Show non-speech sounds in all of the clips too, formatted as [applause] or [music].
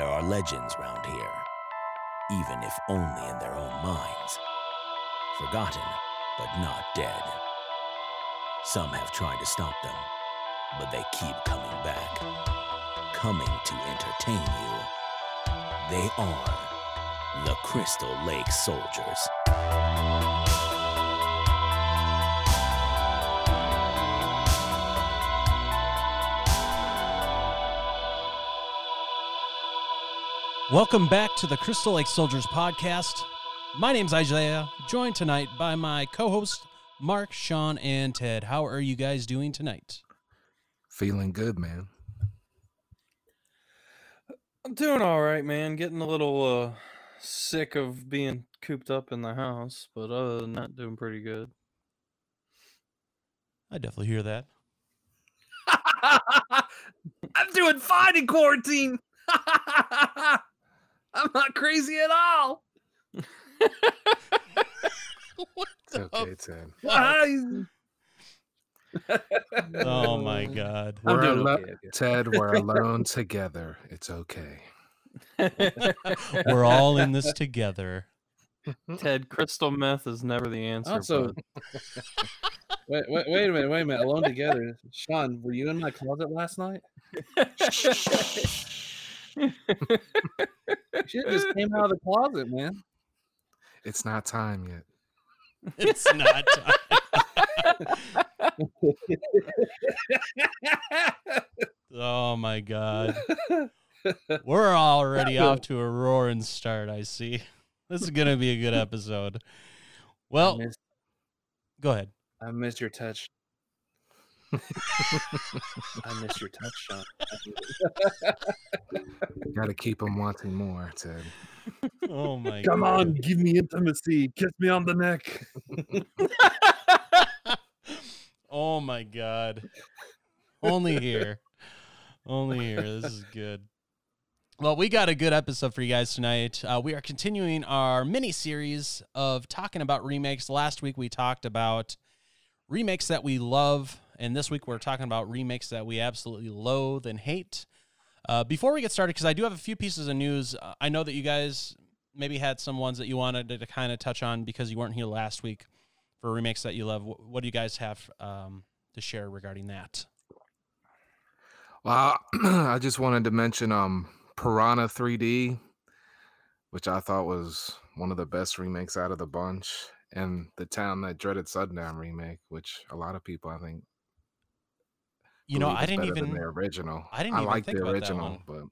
There are legends round here, even if only in their own minds. Forgotten, but not dead. Some have tried to stop them, but they keep coming back. Coming to entertain you. They are the Crystal Lake Soldiers. Welcome back to the Crystal Lake Soldiers podcast. My name's Isaiah, joined tonight by my co host Mark, Sean, and Ted. How are you guys doing tonight? Feeling good, man. I'm doing all right, man. Getting a little uh, sick of being cooped up in the house, but other than that, doing pretty good. I definitely hear that. [laughs] I'm doing fine in quarantine. [laughs] [laughs] I'm not crazy at all. [laughs] It's okay, Ted. Oh my [laughs] god. We're doing alo- okay, Ted, we're alone together. It's okay. We're all in this together. Ted, crystal meth is never the answer. Also, wait, wait, wait a minute, wait a minute. Alone together. Sean, were you in my closet last night? Shit just came out of the closet, man. It's not time yet. [laughs] It's not time. [laughs] Oh my god. We're already off to a roaring start, I see. This is gonna be a good episode. Well, missed, go ahead. I missed your touch. I missed your touch, Sean. [laughs] Got to keep them wanting more, Ted. Oh my Come god. on, give me intimacy. Kiss me on the neck. [laughs] oh my god. Only here. Only here. This is good. Well, we got a good episode for you guys tonight. Uh, we are continuing our mini series of talking about remakes. Last week we talked about remakes that we love, and this week we're talking about remakes that we absolutely loathe and hate. Uh, before we get started, because I do have a few pieces of news, uh, I know that you guys maybe had some ones that you wanted to, kind of touch on because you weren't here last week for remakes that you love. Wh- What do you guys have um, to share regarding that? Well, [clears throat] I just wanted to mention um Piranha 3D, which I thought was one of the best remakes out of the bunch, and the Town That Dreaded Sundown remake, which a lot of people I think You know, I didn't better than even. the original. I didn't I even like think the about that original, but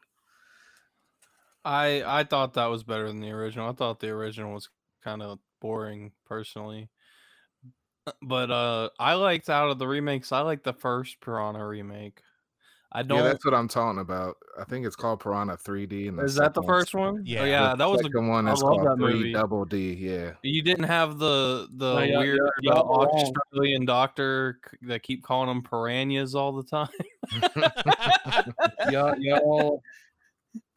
I I thought that was better than the original. I thought the original was kind of boring personally. But uh I liked out of the remakes, I like the first Piranha remake. I don't yeah, that's what I'm talking about. I think it's called Piranha 3D. And Is that the first one? Yeah. Oh, yeah, the that was a second one is love called 3 Double D. Yeah. You didn't have the the No, y'all- weird y'all- y'all are wrong. Australian doctor that keep calling them piranhas all the time. y'all, y'all,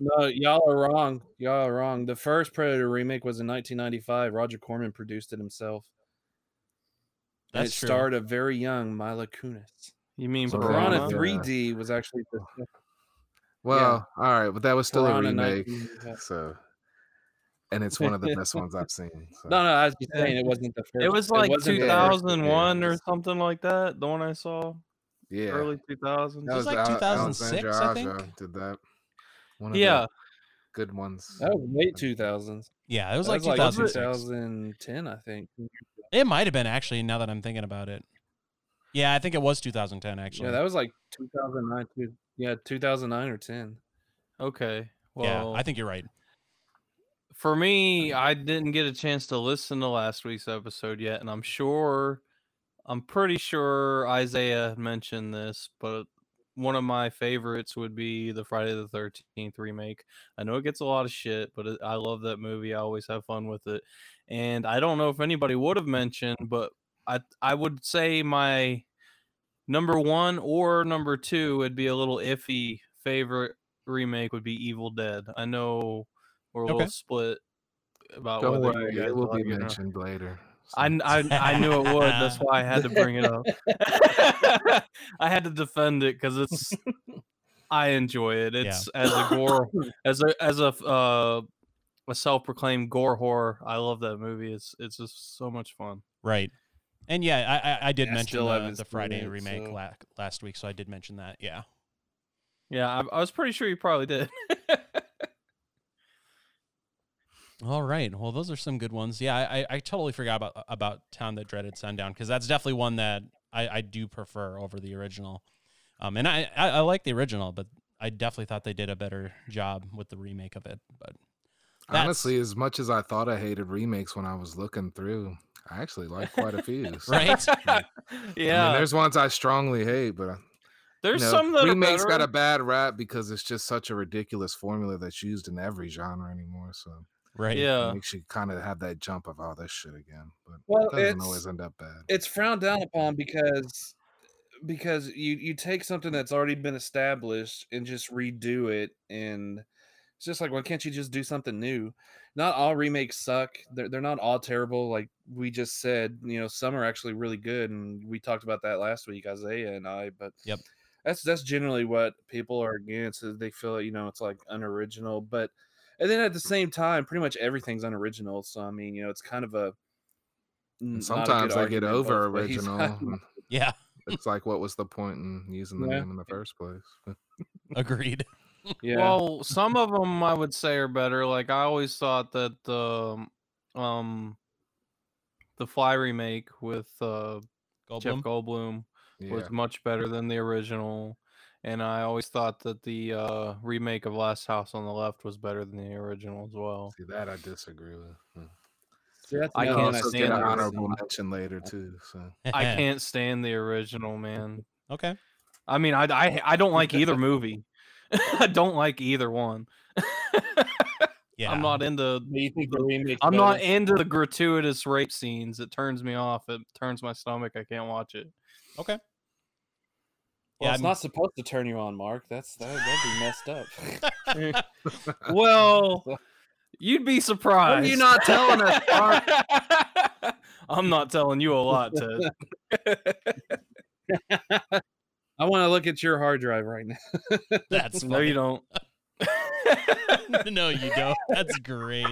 no, y'all are wrong. Y'all are wrong. The first Predator remake was in 1995. Roger Corman produced it himself. And That's it true. starred a very young Mila Kunis. You mean So Piranha Piranha, 3D was actually the [laughs] Well, all right, but that was still Piranha a remake. 1995. So, and it's one of the best ones I've seen. So. No, no, I was just saying it wasn't the first. It was like wasn't the 2001 or something like that. The one I saw yeah, early 2000s. that was was like Al- 2006, Alexandre I think. Aja Did that? One of Yeah, the good ones. That was late 2000s. Yeah, it was That like was like 2006. 2010, I think. It might have been actually. Now that I'm thinking about it. Yeah, I think it was 2010 actually. Yeah, that was like 2009. Too. Yeah, 2009 or 10. okay. Well, yeah, Well, I think you're right. for me, I didn't get a chance to listen to last week's episode yet, and I'm sure, I'm pretty sure Isaiah mentioned this, but one of my favorites would be the Friday the 13th remake. I know it gets a lot of shit, but I love that movie. I always have fun with it. And I don't know if anybody would have mentioned, but I I would say my number one or number two would be a little iffy favorite remake would be Evil Dead. I know we're a Okay. little split about Don't whether worry, you guys it will be it or mentioned later. I, so- kn- I I knew it would. That's why I had to bring it up. [laughs] I had to defend it because it's [laughs] I enjoy it. It's as a gore [coughs] as a as a uh a self-proclaimed gore horror. I love that movie. It's it's just so much fun. Right. And yeah, I I, I did Yeah, mention still the, the Friday it, remake so- la- last week, so I did mention that. Yeah. Yeah, I, I was pretty sure you probably did. [laughs] All right. Well, those are some good ones. Yeah, I, I, I totally forgot about about Town That Dreaded Sundown because that's definitely one that I, I do prefer over the original. Um, and I, I, I like the original, but I definitely thought they did a better job with the remake of it. But That's- Honestly, as much as I thought I hated remakes when I was looking through, I actually like quite a few. [laughs] so- Right? I yeah, mean, there's ones I strongly hate, but uh, there's you know, some that remakes are got a bad rap because it's just such a ridiculous formula that's used in every genre anymore. So right. Yeah, it makes you kind of have that jump of oh, this shit again. But Well, it doesn't it's- always end up bad. it's frowned down upon because because you you take something that's already been established and just redo it and it's just like why can't you just do something new not all remakes suck they're, they're not all terrible like we just said you know some are actually really good and we talked about that last week isaiah and i but Yep. that's that's generally what people are against is they feel you know it's like unoriginal but and then at the same time pretty much everything's unoriginal so i mean you know it's kind of a And n- a sometimes they get [laughs] over original. Yeah. it's like, what was the point in using the Yeah. name in the first place? [laughs] Agreed. Yeah Well, some of them I would say are better. Like I always thought that the um the Fly remake with uh Jeff Goldblum. Goldblum Yeah. was much better than the original. And I always thought that the uh, remake of Last House on the Left was better than the original as well. See that I disagree with. Hmm. See, that's I another can't also stand get an still it. haven't honorable seen. mention later too. So [laughs] I [laughs] can't stand the original, man. Okay. I mean, I I, I don't like either movie. [laughs] I don't like either one. [laughs] Yeah. I'm not into. Do the? I'm not into the gratuitous rape scenes. It turns me off. It turns my stomach. I can't watch it. Okay. Well, Yeah, it's I'm- not supposed to turn you on, Mark. That's that, that'd be messed up. [laughs] Well, you'd be surprised. you not telling us, Mark? I'm not telling you a lot, Ted. I want to look at your hard drive right now. [laughs] That's no, you don't. don't. [laughs] no, you don't. That's great.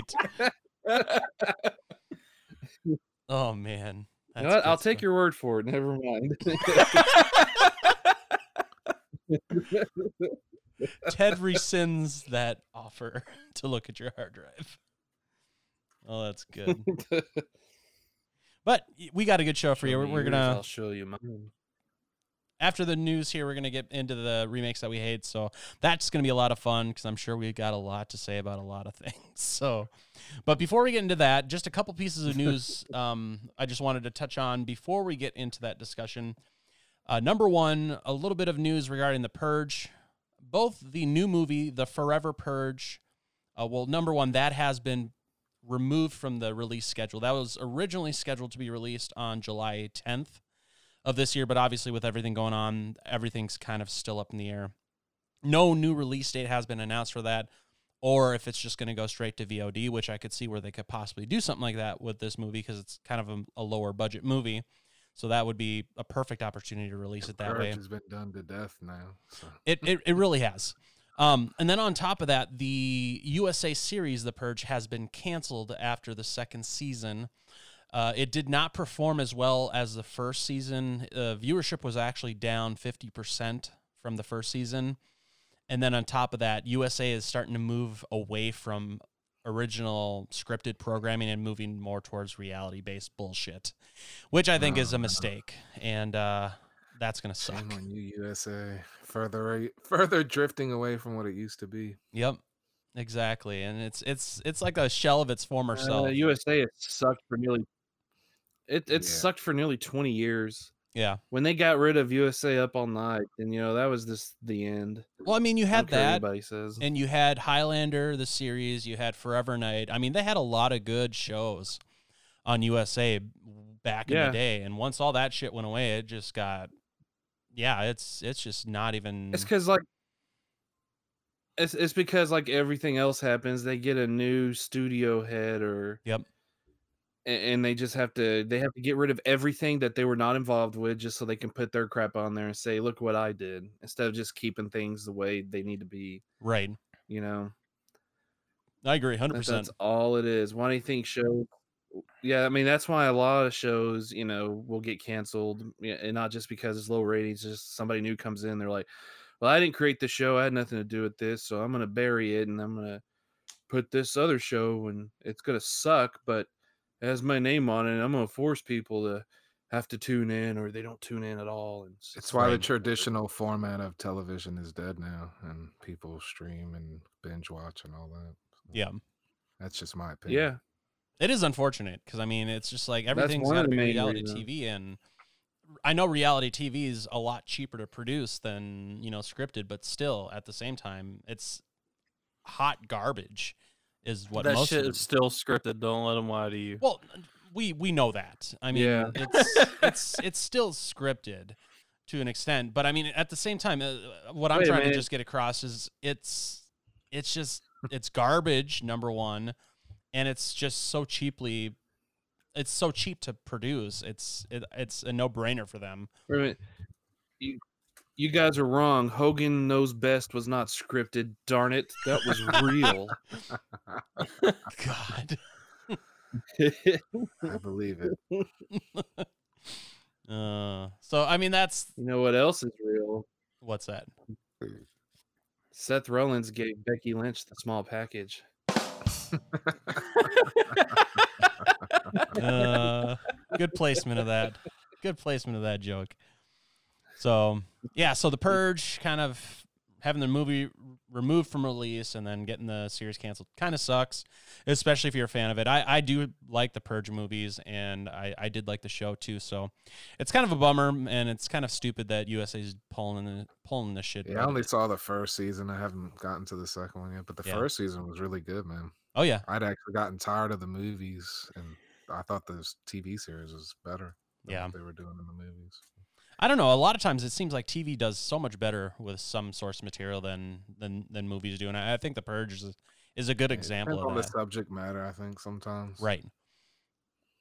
Oh man. You know I'll good take your word for it. Never mind. [laughs] Ted rescinds that offer to look at your hard drive. Oh, that's good. But we got a good show for you. Show We're, we're yours, gonna I'll show you mine. After the news here, we're gonna get into the remakes that we hate. So that's gonna be a lot of fun because I'm sure we got a lot to say about a lot of [laughs] things. So, but before we get into that, just a couple pieces of news [laughs] um, I just wanted to touch on before we get into that discussion. Uh, number one, a little bit of news regarding the Purge. Both the new movie, The Forever Purge, uh, well, number one, that has been removed from the release schedule. That was originally scheduled to be released on July 10th of this year, but obviously with everything going on, everything's kind of still up in the air. No new release date has been announced for that, or if it's just going to go straight to VOD, which I could see where they could possibly do something like that with this movie because it's kind of a, a lower budget movie. So that would be a perfect opportunity to release it that way. Has been done to death now. So. It, it, it really has. Um, and then on top of that, the USA series, The Purge, has been canceled after the second season. Uh, it did not perform as well as the first season. Uh, viewership was actually down 50% from the first season. And then on top of that, USA is starting to move away from original scripted programming and moving more towards reality based bullshit, which I think is a Uh. mistake. And uh, that's going to suck. Shame on you, USA. Further, further drifting away from what it used to be. Yep. Exactly. And it's it's it's like a shell of its former Uh, self. USA it sucked for nearly. It it Yeah. sucked for nearly twenty years. yeah. When they got rid of USA Up All Night, and you know that was just the end. Well, I mean, you had don't care what that Anybody says. and you had Highlander the series, you had Forever Knight. I mean, they had a lot of good shows on USA back in Yeah. the day. And once all that shit went away, it just got yeah, it's it's just not even It's because like it's it's because like everything else happens, they get a new studio head or Yep. And they just have to they have to get rid of everything that they were not involved with just so they can put their crap on there and say look what i did instead of just keeping things the way they need to be Right. you know? I agree, 100% that's all it is. Why do you think shows yeah i mean that's why a lot of shows you know will get canceled and not just because it's low ratings just somebody new comes in they're like well i didn't create the show i had nothing to do with this so i'm going to bury it and i'm going to put this other show and it's going to suck but has my name on it and i'm going to force people to have to tune in or they don't tune in at all and it's, It's why the Right. traditional format of television is dead now, and people stream and binge watch and all that. So Yeah. that's just my opinion. yeah It is unfortunate because I mean it's just like everything's one got to be reality reasons. TV, and I know reality TV is a lot cheaper to produce than you know scripted, but still at the same time it's hot garbage, is what that most shit is still scripted. Don't let them lie to you. Well, we we know that. I mean, Yeah. it's [laughs] it's it's still scripted to an extent, but I mean at the same time, uh, what I'm Wait trying to just get across is it's it's just it's garbage number one, and it's just so cheaply. It's so cheap to produce. It's it, it's a no brainer for them. You, you guys are wrong. Hogan Knows Best was not scripted. Darn it. That was real. [laughs] God. I believe it. [laughs] Uh, so I mean that's you know what else is real? what's that? Seth Rollins gave Becky Lynch the small package. [laughs] uh, good placement of that. Good placement of that joke. So yeah, so the purge kind of having the movie removed from release and then getting the series canceled kind of sucks, especially if you're a fan of it. I, I do like the purge movies and I, I did like the show too. So it's kind of a bummer and it's kind of stupid that USA is pulling the, pulling this shit. Yeah, I only saw the first season. I haven't gotten to the second one yet, but the Yeah. first season was really good, man. oh yeah, I'd actually gotten tired of the movies, and I thought this TV series was better. Than Yeah. what they were doing in the movies. I don't know. A lot of times it seems like TV does so much better with some source material than than than movies do, and I, I think The Purge is is a good Yeah, example of on that. the subject matter. I think sometimes. Right.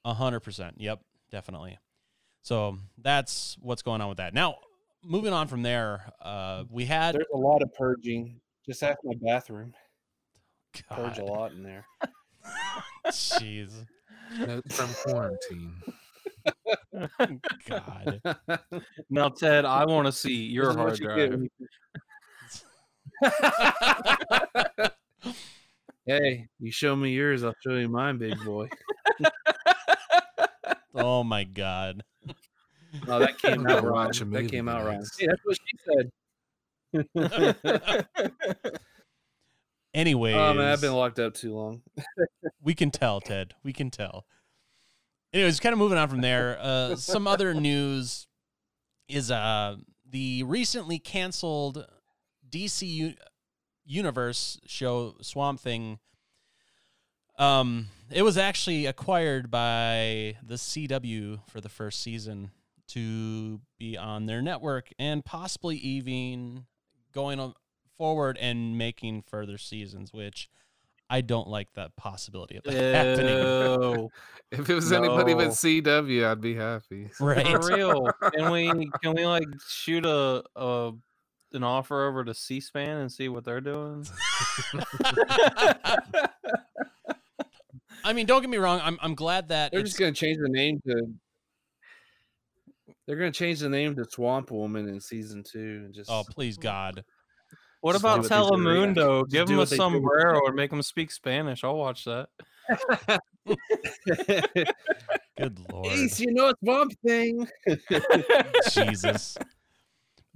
A hundred percent. Yep, definitely. So that's what's going on with that. Now, moving on from there, uh, we had There's a lot of purging. Just ask my bathroom. Purge a lot in there. [laughs] jeez, Notes from quarantine. [laughs] God. Now, Ted, I want to see your This is what hard you drive. [laughs] hey, you show me yours, I'll show you mine, big boy. [laughs] Oh my God. Oh, that came out wrong. That movie came out wrong. tonight. Hey, that's what she said. Anyways, oh man, I've been locked up too long. we can tell, Ted. We can tell. Anyways, kind of moving on from there. Uh, some other news is uh the recently canceled DC U- Universe show Swamp Thing. Um, it was actually acquired by the CW for the first season to be on their network and possibly even going forward and making further seasons, which I don't like that possibility of that [laughs] happening. [laughs] If it was anybody but CW, I'd be happy. [laughs] Right. For real. Can we can we like shoot a, a an offer over to C-SPAN and see what they're doing? I mean, don't get me wrong. I'm I'm glad that They're it's, just gonna change the name to. They're gonna change the name to Swamp Woman in season two, and oh, just oh please God. What Just about do what they do. Telemundo? Give do them a what do. sombrero and make them speak Spanish. I'll watch that. [laughs] Good lord. Ace, you know it's Swamp Thing. [laughs] Jesus.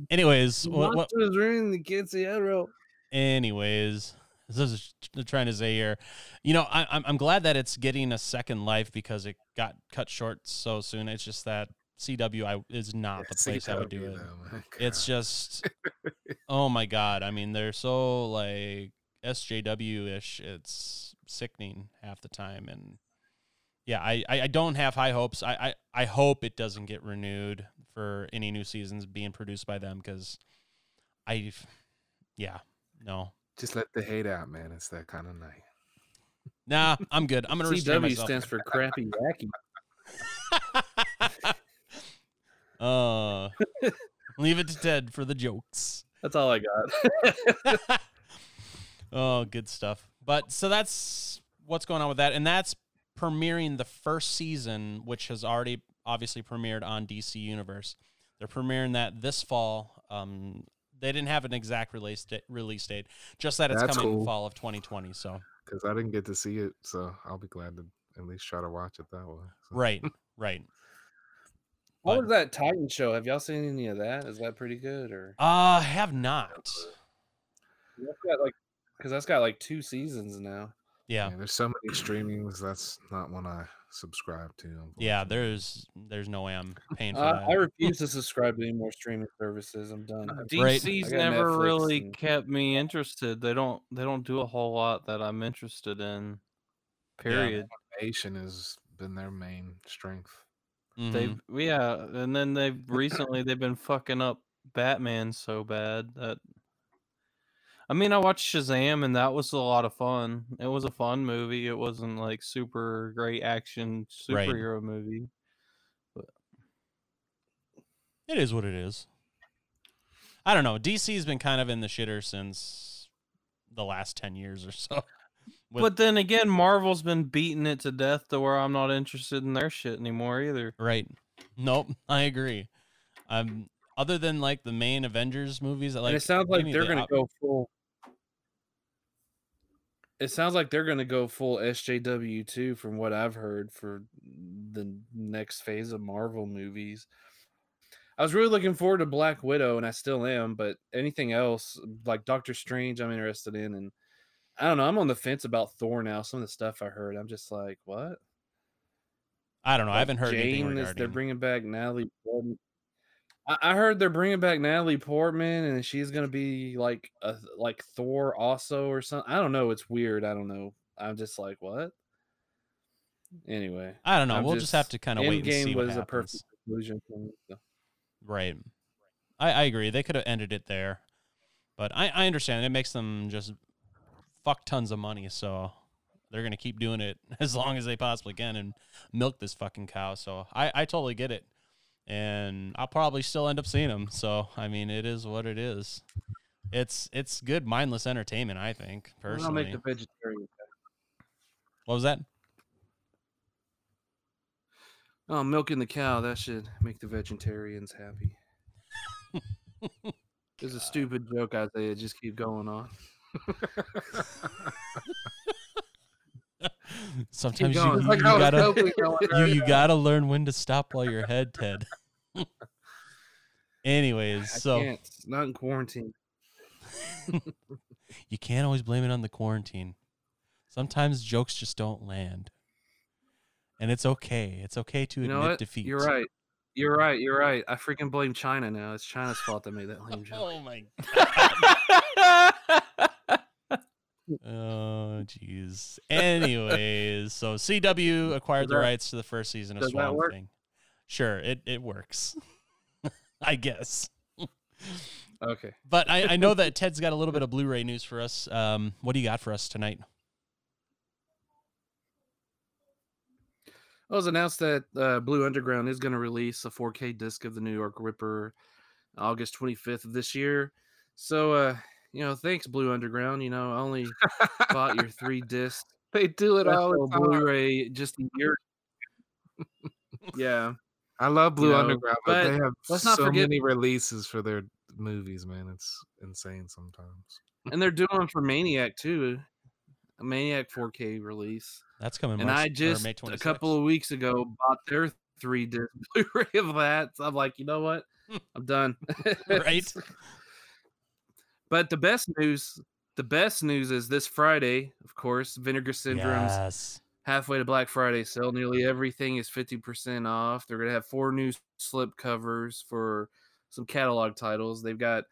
Anyways, what, what, Monsters are in the Quinceañero. anyways, this is t- trying to say here. You know, I, I'm I'm glad that it's getting a second life because it got cut short so soon. It's just that CW I, is not Yeah, the place I would do it. though, It's just, [laughs] oh my god! I mean, they're so like SJW ish. It's sickening half the time, and yeah, I, I, I don't have high hopes. I, I I hope it doesn't get renewed for any new seasons being produced by them because I, yeah, no, just let the hate out, man. It's that kind of night. Nah, I'm good. I'm gonna CW stands for [laughs] crappy wacky. [laughs] uh, [laughs] leave it to Ted for the jokes. That's all I got. [laughs] oh, good stuff. But so that's what's going on with that, and that's premiering the first season, which has already obviously premiered on DC Universe. They're premiering that this fall. Um, they didn't have an exact release date, release date, just that it's That's coming cool. fall of 2020. So because I didn't get to see it, so I'll be glad to at least try to watch it that way. so. right, [laughs] right. What was that Titan show? Have y'all seen any of that? Is that pretty good or? Uh, have not. That's got like, because that's got like two seasons now. Yeah, Yeah, there's so many streamings. That's not one I subscribe to. yeah. There's there's no way I'm paying for I, that. I refuse to subscribe to any more streaming services. I'm done. Right. DC's I never Netflix really and- kept me interested. They don't they don't do a whole lot that I'm interested in. Period. Animation has been their main strength. They've mm-hmm. yeah, uh, and then they've recently they've been fucking up Batman so bad that I mean I watched Shazam and that was a lot of fun. It was a fun movie. It wasn't like super great action Right. superhero movie. It is what it is. I don't know. DC's been kind of in the shitter since the last 10 years or so. With- but then again, Marvel's been beating it to death to where I'm not interested in their shit anymore either. Right. Nope, I agree. Um other than like the main Avengers movies that like and it sounds like they're the gonna op- go full. It sounds like they're gonna go full SJW too, from what I've heard for the next phase of Marvel movies. I was really looking forward to Black Widow, and I still am. But anything else, like Doctor Strange, I'm interested in, and I don't know. I'm on the fence about Thor now. Some of the stuff I heard, I'm just like, what? I don't know. I haven't heard anything Jane is regarding they're bringing back Natalie Portman. I, I heard they're bringing back Natalie Portman, and she's gonna be like a like Thor also or something. I don't know. It's weird. I don't know. I'm just like what. Anyway, I don't know. I'm we'll just have to kind of wait and see what was a perfect conclusion so. Right. I, I agree. They could have ended it there. But I, I understand. It makes them just fuck tons of money, so they're gonna keep doing it [laughs] as long as they possibly can and milk this fucking cow. So I, I totally get it. And I'll probably still end up seeing them. So I mean it is what it is. It's it's good mindless entertainment, I think, I'll personally. make the vegetarian. what was that? Oh, milking the cow. That should make the vegetarians happy. [laughs] It's a stupid joke, Isaiah. Just keep going on. Sometimes [laughs] you, you, like you gotta you, you gotta learn when to stop while you're ahead, Ted. [laughs] Anyways, I so can't. Not in quarantine. [laughs] you can't always blame it on the quarantine. Sometimes jokes just don't land. And it's okay. It's okay to You know admit what? defeat. You're right. You're right. You're right. I freaking blame China now. It's China's fault that made that lame oh joke. Oh my Oh jeez. Anyways, so CW acquired the rights to the first season of does Swamp? Thing. Sure, it, it works. [laughs] I guess. Okay. But I, I know that Ted's got a little bit of Blu-ray news for us. Um, what do you got for us tonight? It was announced that uh, Blue Underground is going to release a 4K disc of the New York Ripper August 25th of this year. So, uh, you know, thanks, Blue Underground. You know, I only bought your [laughs] three discs. they do it all special the. Blu-ray just a year. [laughs] yeah. I love Blue know, Underground, but, but they have let's not so forget- many releases for their movies, man. It's insane sometimes. And they're doing one for Maniac, too. A Maniac 4K release. That's coming and March, I just May a couple of weeks ago bought their three disc [laughs] Blu-ray of that. So I'm like, you know what? I'm done. Right. But the best news, the best news is this Friday, of course, Vinegar Syndrome's Yes. halfway to Black Friday sale. Nearly everything is 50% off. They're gonna have four new slip covers for some catalog titles. They've got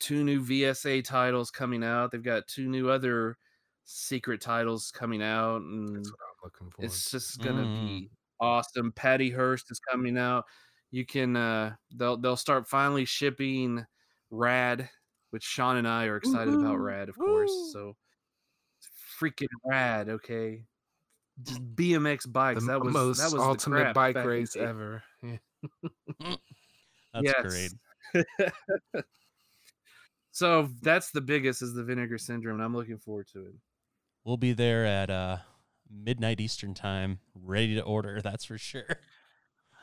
two new VSA titles coming out. They've got two new other secret titles coming out, and That's what I'm looking for. it's just gonna Mm. be awesome. Patty Hearst is coming out. You can uh they'll they'll start finally shipping Rad, which Sean and I are excited about mm-hmm. Rad, of course. Woo! So freaking rad. Okay, just BMX bikes. the that was most that was the ultimate crap bike back in the race ever. Yeah. Mm-hmm. That's great. [laughs] so that's the biggest is the vinegar syndrome, and I'm looking forward to it. We'll be there at uh, midnight Eastern time, ready to order. That's for sure.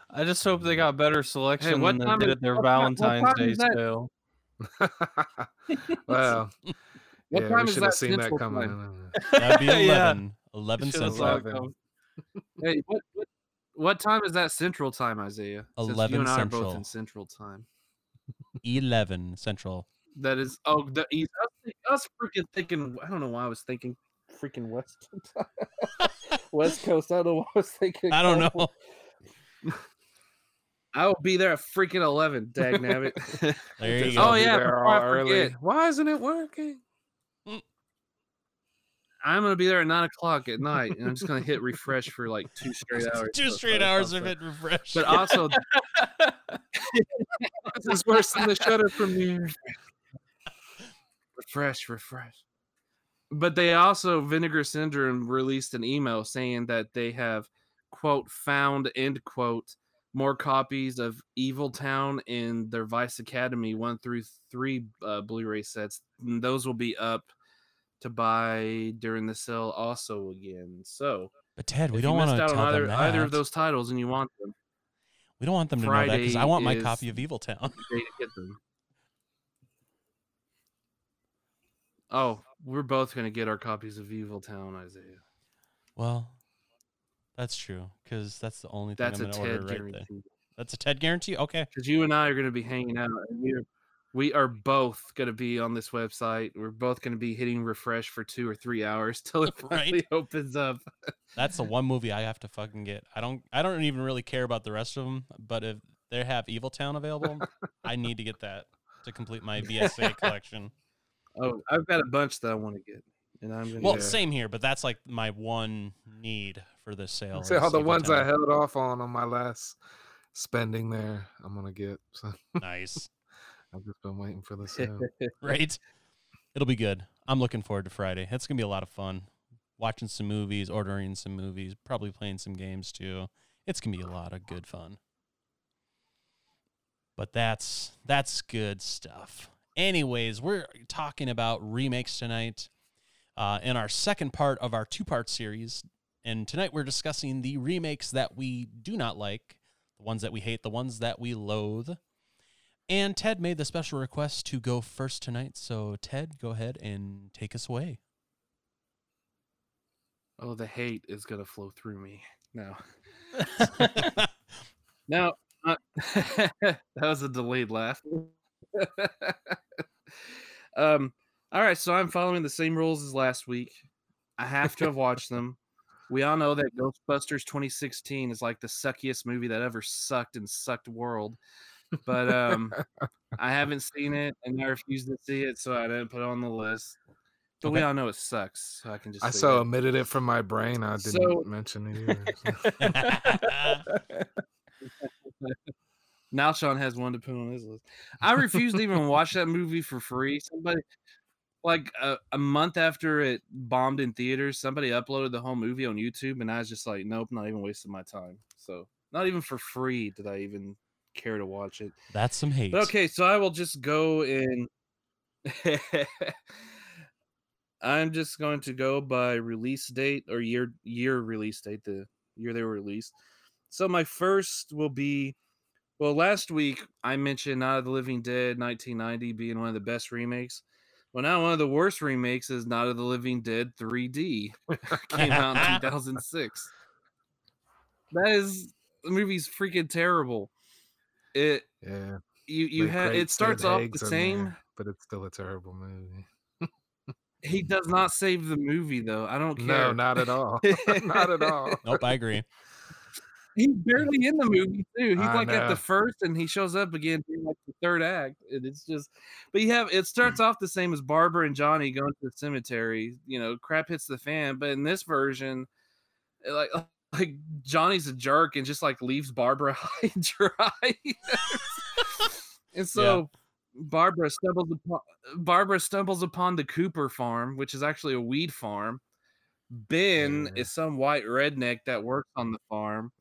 I just hope they mm-hmm. got better selection what than time they did is- at their what time- what Valentine's time Day sale. [laughs] well, What yeah, time we is should have that seen that coming. time? [laughs] That'd be [laughs] Yeah. 11. 11 Should've Central. 11. Hey, what, what what time is that Central Time, Isaiah? Since 11 you and I are both in Central Time. 11 Central. That is oh the East. I was, think- I was freaking thinking. I don't know why I was thinking freaking West West Coast. I don't know why I was thinking. I don't know. I will be there at freaking eleven. Dag nabbit. [laughs] There you go. Oh, yeah, before all I early. forget. Why isn't it working? Mm. I'm gonna be there at nine o'clock at night, and I'm just gonna hit refresh for like two straight [laughs] hours. Two straight it hours of up. it refresh. But also, [laughs] This is worse than the Shudder premiere. refresh, refresh. But they also Vinegar Syndrome released an email saying that they have quote found end quote more copies of Evil Town and their Vice Academy one through three uh, Blu-ray sets. And those will be up to buy during the sale also again. So But Ted, we don't want to out tell on either them that. either of those titles and you want them, we don't want them to know that because I want my copy of Evil Town. they get them. Oh, we're both gonna get our copies of Evil Town, Isaiah. Well, that's true because that's the only thing That's I'm a going to order Ted right there. guarantee. That's a Ted guarantee. Okay. Because you and I are gonna be hanging out, and we're we are both gonna be on this website. We're both gonna be hitting refresh for two or three hours till [laughs] it Right. finally [laughs] opens up. That's the one movie I have to fucking get. I don't. I don't even really care about the rest of them. But if they have Evil Town available, I need to get that to complete my VSA [laughs] collection. Oh, I've got a bunch that I want to get, and I'm gonna. Well, Yeah. same here, but that's like my one need for this sale. See is all the ones I held off on on my last spending there. I'm gonna get. So Nice, [laughs] I've just been waiting for the [laughs] sale. right? It'll be good. I'm looking forward to Friday. It's gonna be a lot of fun. Watching some movies, ordering some movies, probably playing some games too. It's gonna be a lot of good fun. But that's that's good stuff. Anyways, we're talking about remakes tonight uh, in our second part of our two part series. And tonight we're discussing the remakes that we do not like, the ones that we hate, the ones that we loathe. And Ted made the special request to go first tonight. So, Ted, go ahead and take us away. oh, the hate is gonna flow through me now. [laughs] Now, uh, [laughs] that was a delayed laugh. [laughs] um, all right, so I'm following the same rules as last week. I have to have watched them. We all know that Ghostbusters 2016 is like the suckiest movie that ever sucked and sucked world. But um, [laughs] I haven't seen it and I refuse to see it, so I didn't put it on the list. But we all know it sucks, so I can just I so that. omitted it from my brain. I didn't So- mention it either. so. [laughs] Now Sean has one to put on his list. I refuse to even watch that movie for free. Somebody, like a, a month after it bombed in theaters, somebody uploaded the whole movie on YouTube, and I was just like, nope, not even wasting my time. So, not even for free did I even care to watch it. That's some hate. But okay, so I will just go and [laughs] I'm just going to go by release date or year year release date, the year they were released. So my first will be well, last week I mentioned Night of the Living Dead 1990 being one of the best remakes. Well, now one of the worst remakes is Night of the Living Dead 3D. [laughs] Came out in [laughs] 2006. That is the movie's freaking terrible. It yeah, you you the have great it starts off the same. there, but it's still a terrible movie. He does not save the movie though. I don't care. No, not at all. [laughs] not at all. Nope, I agree. He's barely in the movie too. He's I like at the first, and he shows up again in like the third act. And it's just, but you have it starts off the same as Barbara and Johnny going to the cemetery. You know, crap hits the fan. But in this version, eh, like [laughs] like Johnny's a jerk and just like leaves Barbara [laughs] high and dry. and so Barbara stumbles upon Barbara stumbles upon the Cooper farm, which is actually a weed farm. Ben Yeah. is some white redneck that works on the farm.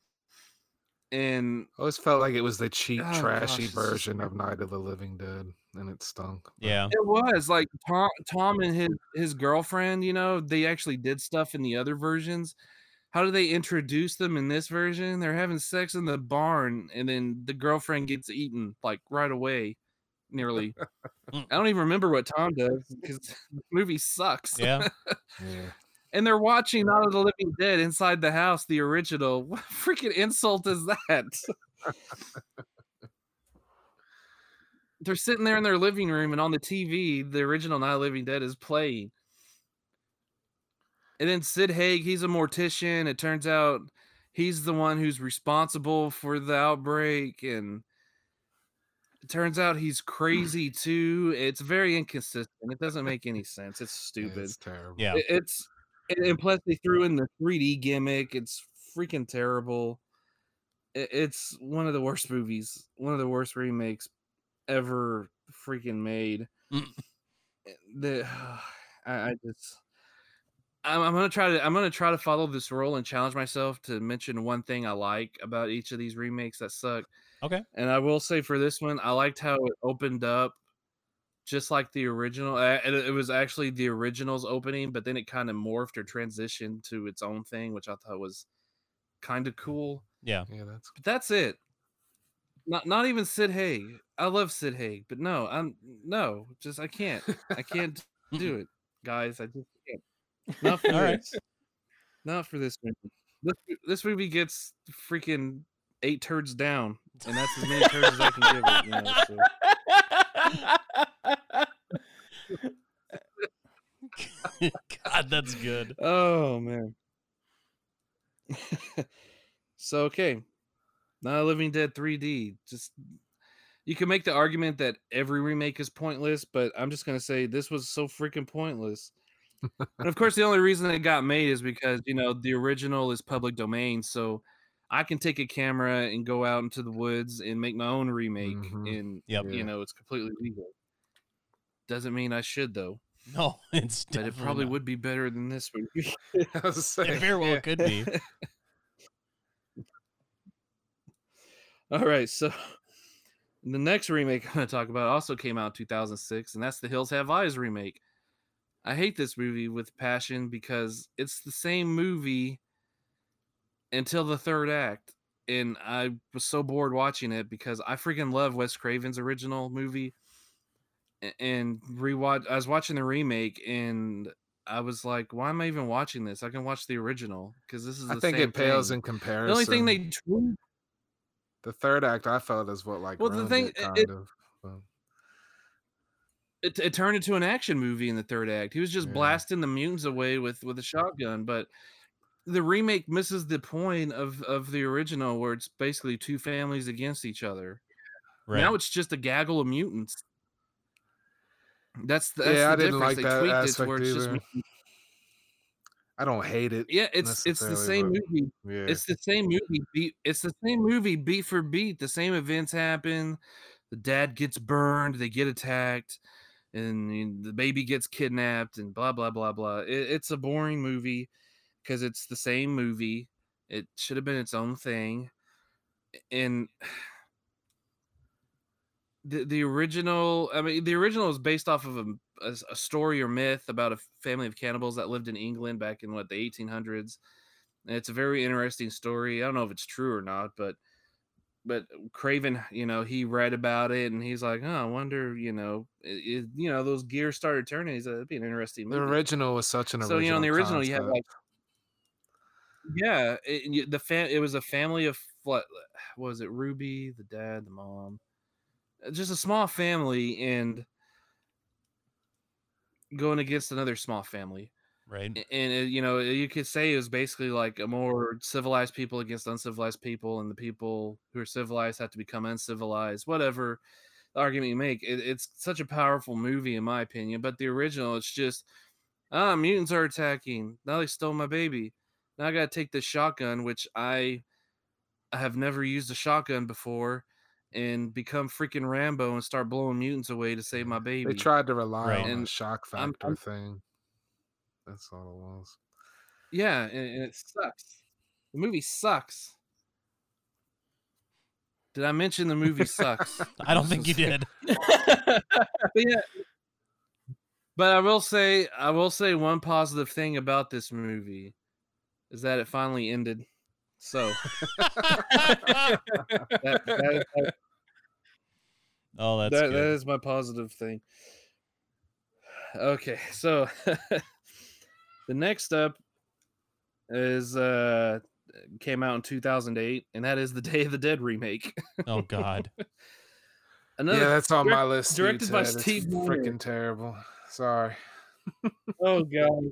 And I always felt like it was the cheap, Oh, trashy gosh, this is version of Night of the Living Dead, and it stunk. Yeah. it was like Tom Tom and his his girlfriend, you know, they actually did stuff in the other versions. How do they introduce them in this version? They're having sex in the barn and then the girlfriend gets eaten like right away. Nearly. Mm. I don't even remember what Tom does because [laughs] the movie sucks. Yeah. [laughs] Yeah. And they're watching Night of the Living Dead inside the house, the original. [laughs] What freaking insult is that? [laughs] they're sitting there in their living room, and on the TV, the original Night of the Living Dead is playing. And then Sid Haig, he's a mortician. It turns out he's the one who's responsible for the outbreak, and it turns out he's [clears throat] crazy too. It's very inconsistent. It doesn't make any sense. It's stupid. It's terrible. Yeah. It- It's and and plus they threw in the 3D gimmick. It's freaking terrible. It's one of the worst movies, one of the worst remakes ever freaking made. Mm. Eh, The [sighs] I, I just I'm, I'm gonna try to I'm gonna try to follow this rule and challenge myself to mention one thing I like about each of these remakes that suck. Okay. And I will say for this one, I liked how it opened up just like the original. uh, It it was actually the original's opening, but then it kind of morphed or transitioned to its own thing, which I thought was kind of cool. Yeah. Yeah, that's But that's it. Not not even Sid Haig. I love Sid Haig, but no, I'm no, just I can't. I can't do it, guys. I just can't. Not [laughs] for All right. this. Not for this movie. This this movie gets freaking eight turds down, and that's as many turds as I can give it. You know, so. [laughs] [laughs] God, that's good. Oh man. [laughs] so okay. Not a Living Dead 3D. Just you can make the argument that every remake is pointless, but I'm just gonna say this was so freaking pointless. and of course, the only reason it got made is because you know the original is public domain, so I can take a camera and go out into the woods and make my own remake, Mhm. and Yep. you know it's completely legal. Doesn't mean I should though, No, [laughs] it's but it probably not. would be better than this movie. [laughs] [laughs] I was It saying, very well yeah. could be. All right, so the next remake I'm going to talk about also came out in 2006, and that's the Hills Have Eyes remake. I hate this movie with passion because it's the same movie until the third act, and I was so bored watching it because I freaking love Wes Craven's original movie. And rewatch, I was watching the remake, and I was like, "Why am I even watching this? I can watch the original because this is." I think it pales thing. in comparison. The only thing they tweaked the third act I felt is what like Well, the thing- it, it- of. but- it, it turned into an action movie in the third act. He was just Yeah. blasting the mutants away with with a shotgun, but the remake misses the point of of the original, where it's basically two families against each other. Right. Now it's just a gaggle of mutants. That's the, that's Yeah, the I didn't difference. like they that it aspect where it's just I don't hate it. yeah, it's it's the same movie. Yeah. It's the same movie. Beat, it's the same movie beat for beat. The same events happen. The dad gets burned. They get attacked, and the baby gets kidnapped, and blah blah blah blah. It, it's a boring movie because it's the same movie. It should have been its own thing, and the the original. I mean, the original is based off of a a story or myth about a family of cannibals that lived in England back in what the 1800s. And it's a very interesting story. I don't know if it's true or not, but but Craven, you know, he read about it and he's like, "Oh, I wonder, you know, it, you know, those gears started turning." He's like, "That'd be an interesting the original was such an so original. you know, in the original, you have like, yeah, it, the fam. It was a family of what, was it? Ruby, the dad, the mom, just a small family, and going against another small family. Right. and it, you know you could say it was basically like a more civilized people against uncivilized people and the people who are civilized have to become uncivilized whatever the argument you make. It, it's such a powerful movie in my opinion but the original it's just ah mutants are attacking. Now they stole my baby. Now i gotta take this shotgun which i I have never used a shotgun before and become freaking Rambo and start blowing mutants away to save my baby. They tried to rely Right. on a And shock I'm- factor I'm- thing. That's all it was. Yeah, and, and it sucks. The movie sucks. Did I mention the movie sucks? [laughs] I don't [laughs] think you did. [laughs] but yeah. But I will say, I will say one positive thing about this movie is that it finally ended. So that, that, that, oh, that's that, good. that is my positive thing. Okay, [laughs] so the next up is uh came out in 2008 and that is the [laughs] Day of the Dead remake. oh God. [laughs] Another yeah, that's on my list. directed by Ted. Steve Miner. Freaking terrible. Sorry. Oh god.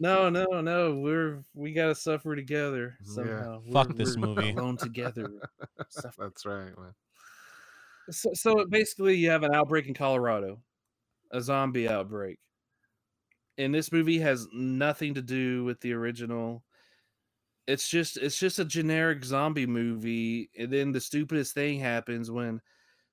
No, no, no. We're we gotta suffer together Yeah. somehow. Fuck We're- this we're movie. Alone together. That's right, man. So, so basically, you have an outbreak in Colorado, a zombie outbreak, and this movie has nothing to do with the original. It's just it's just a generic zombie movie, and then the stupidest thing happens when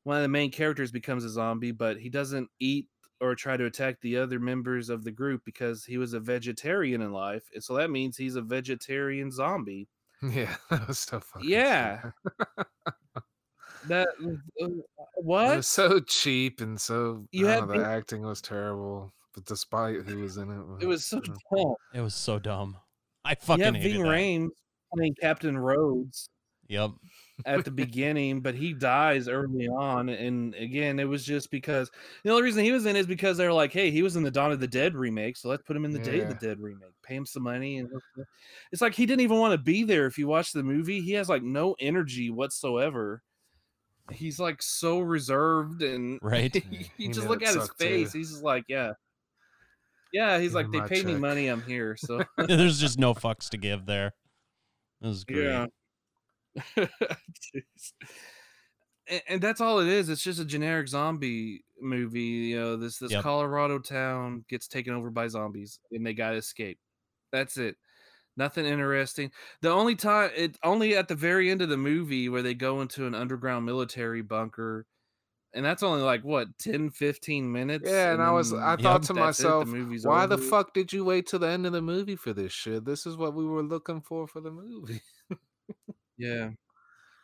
one of the main characters becomes a zombie, but he doesn't eat or try to attack the other members of the group because he was a vegetarian in life, and so that means he's a vegetarian zombie. [laughs] Yeah, [laughs] that was so funny. Yeah. [laughs] stupid. That uh, It was so cheap and so. You had know, Ving- the acting was terrible, but despite who was in it, It was so uh, dumb. It was so dumb. I You fucking have hated Ving that. Rhames playing Captain Rhodes Yep. at the [laughs] beginning, but he dies early on. And again, it was just because the only reason he was in is because they're like, "Hey, he was in the Dawn of the Dead remake, so let's put him in the Day of the Dead remake. Pay him some money." And [laughs] it's like he didn't even want to be there. If you watch the movie, he has like no energy whatsoever. He's like so reserved and Right. [laughs] you he just look at his suck, too. face. He's just like, yeah. Yeah, he's Give like, they paid me money, I'm here. So [laughs] There's just no fucks to give there. It was great. Yeah. [laughs] And, and that's all it is. It's just a generic zombie movie. You know, this this Yep. Colorado town gets taken over by zombies and they gotta escape. That's it. Nothing interesting. The only time it only at the very end of the movie where they go into an underground military bunker. And that's only like what 10, 15 minutes. Yeah, and I was I thought to the myself, movie's why the fuck did you wait till the end of the movie for this shit? This is what we were looking for for the movie. Yeah.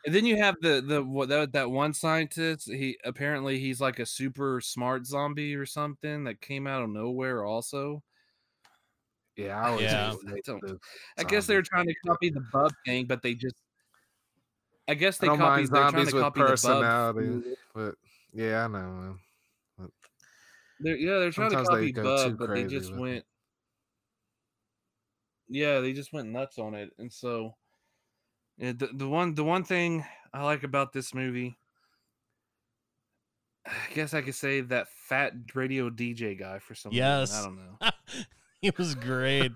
And then you have the the what that, that one scientist. He apparently he's like a super smart zombie or something that came out of nowhere. Also, Yeah, I was. Yeah. I don't- the I guess they were trying to copy the Bub thing, but they just. I guess I they don't mind copied. They're trying to with copy the Bub. personality, but yeah, I know. Man. They're, yeah, they're trying to copy go Bub, but they just with it. went. Yeah, they just went nuts on it, and so. Yeah, the, the one the one thing I like about this movie, I guess I could say that fat radio DJ guy for some reason. Yes. I don't know. [laughs] he was great.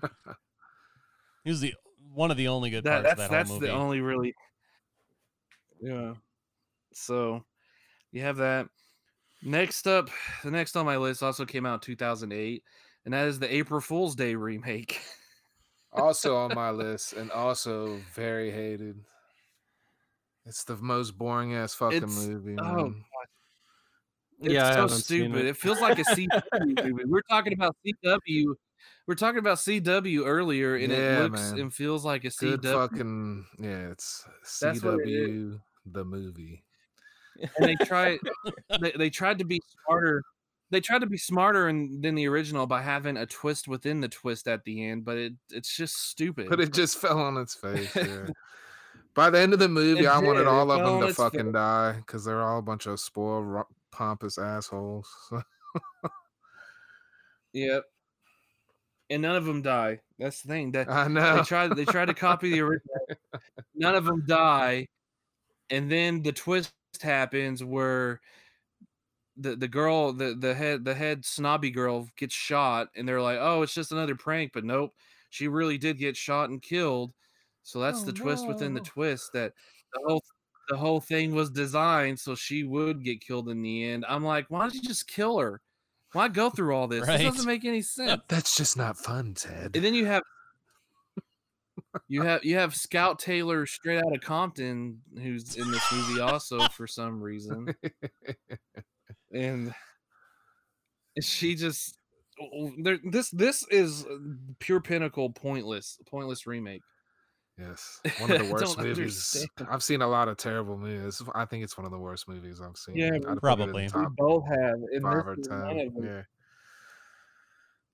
He was the one of the only good That, parts that's of that that's whole the only really. Yeah. So, you have that. Next up, the next on my list also came out in 2008, and that is the April Fool's Day remake. [laughs] also on my list, and also very hated. It's the most boring ass fucking It's- movie. oh, man. It's Yeah, so stupid. it. It. feels like a CW movie. We're talking about CW. We're talking about CW earlier, and Yeah, it looks man. and feels like a Good CW. fucking yeah. It's what it. CW the movie. and they [laughs] try they, they tried to be smarter they tried to be smarter in, than the original by having a twist within the twist at the end but it it's just stupid But it just fell on its face. Yeah. [laughs] By the end of the movie, It I wanted did, it all of them to fucking face. die because they're all a bunch of spoiled, pompous assholes. [laughs] yep and none of them die. That's the thing that I they tried they tried to copy the original [laughs] none of them die and then the twist happens where the, the girl the, the head the head snobby girl gets shot and they're like oh it's just another prank but nope she really did get shot and killed. So that's Oh, the twist within the twist that the whole the whole thing was designed so she would get killed in the end. I'm like why don't you just kill her why go through all this Right. this doesn't make any [laughs] sense That's just not fun, Ted. and then you have [laughs] You have you have Scout Taylor straight out of Compton, who's in this movie also for some reason, and she just there. This this is pure pinnacle pointless pointless remake. Yes, [laughs] one of the worst movies. understand. I've seen a lot of terrible movies. I think it's one of the worst movies I've seen. Yeah, I'd put it in Probably. We top both have, and five or is one ten. of them. Yeah,